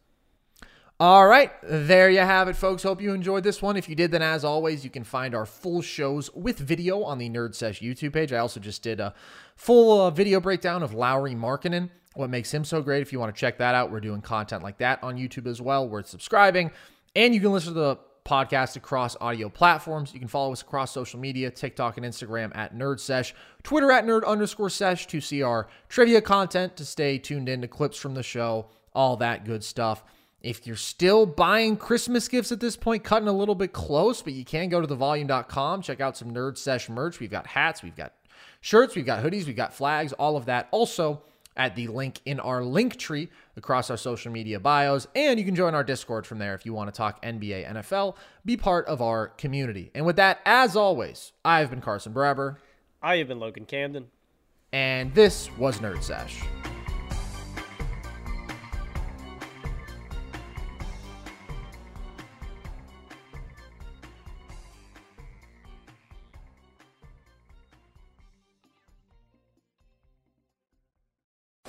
All right, there you have it, folks. Hope you enjoyed this one. If you did, then as always, you can find our full shows with video on the Nerd Sesh YouTube page. I also just did a full uh, video breakdown of Lauri Markkanen what makes him so great. If you want to check that out, we're doing content like that on YouTube as well. We're subscribing, and you can listen to the podcast across audio platforms. You can follow us across social media, TikTok and Instagram at Nerd Sesh, Twitter at Nerd underscore Sesh to see our trivia content, to stay tuned in to clips from the show, all that good stuff. If you're still buying Christmas gifts at this point, cutting a little bit close, but you can go to thevolume.com, check out some Nerd Sesh merch. We've got hats, we've got shirts, we've got hoodies, we've got flags, all of that. Also, at the link in our link tree across our social media bios. And you can join our Discord from there if you want to talk NBA, NFL, be part of our community. And with that, as always, I've been Carson Brabber. I have been Logan Camden. And this was Nerd Sesh.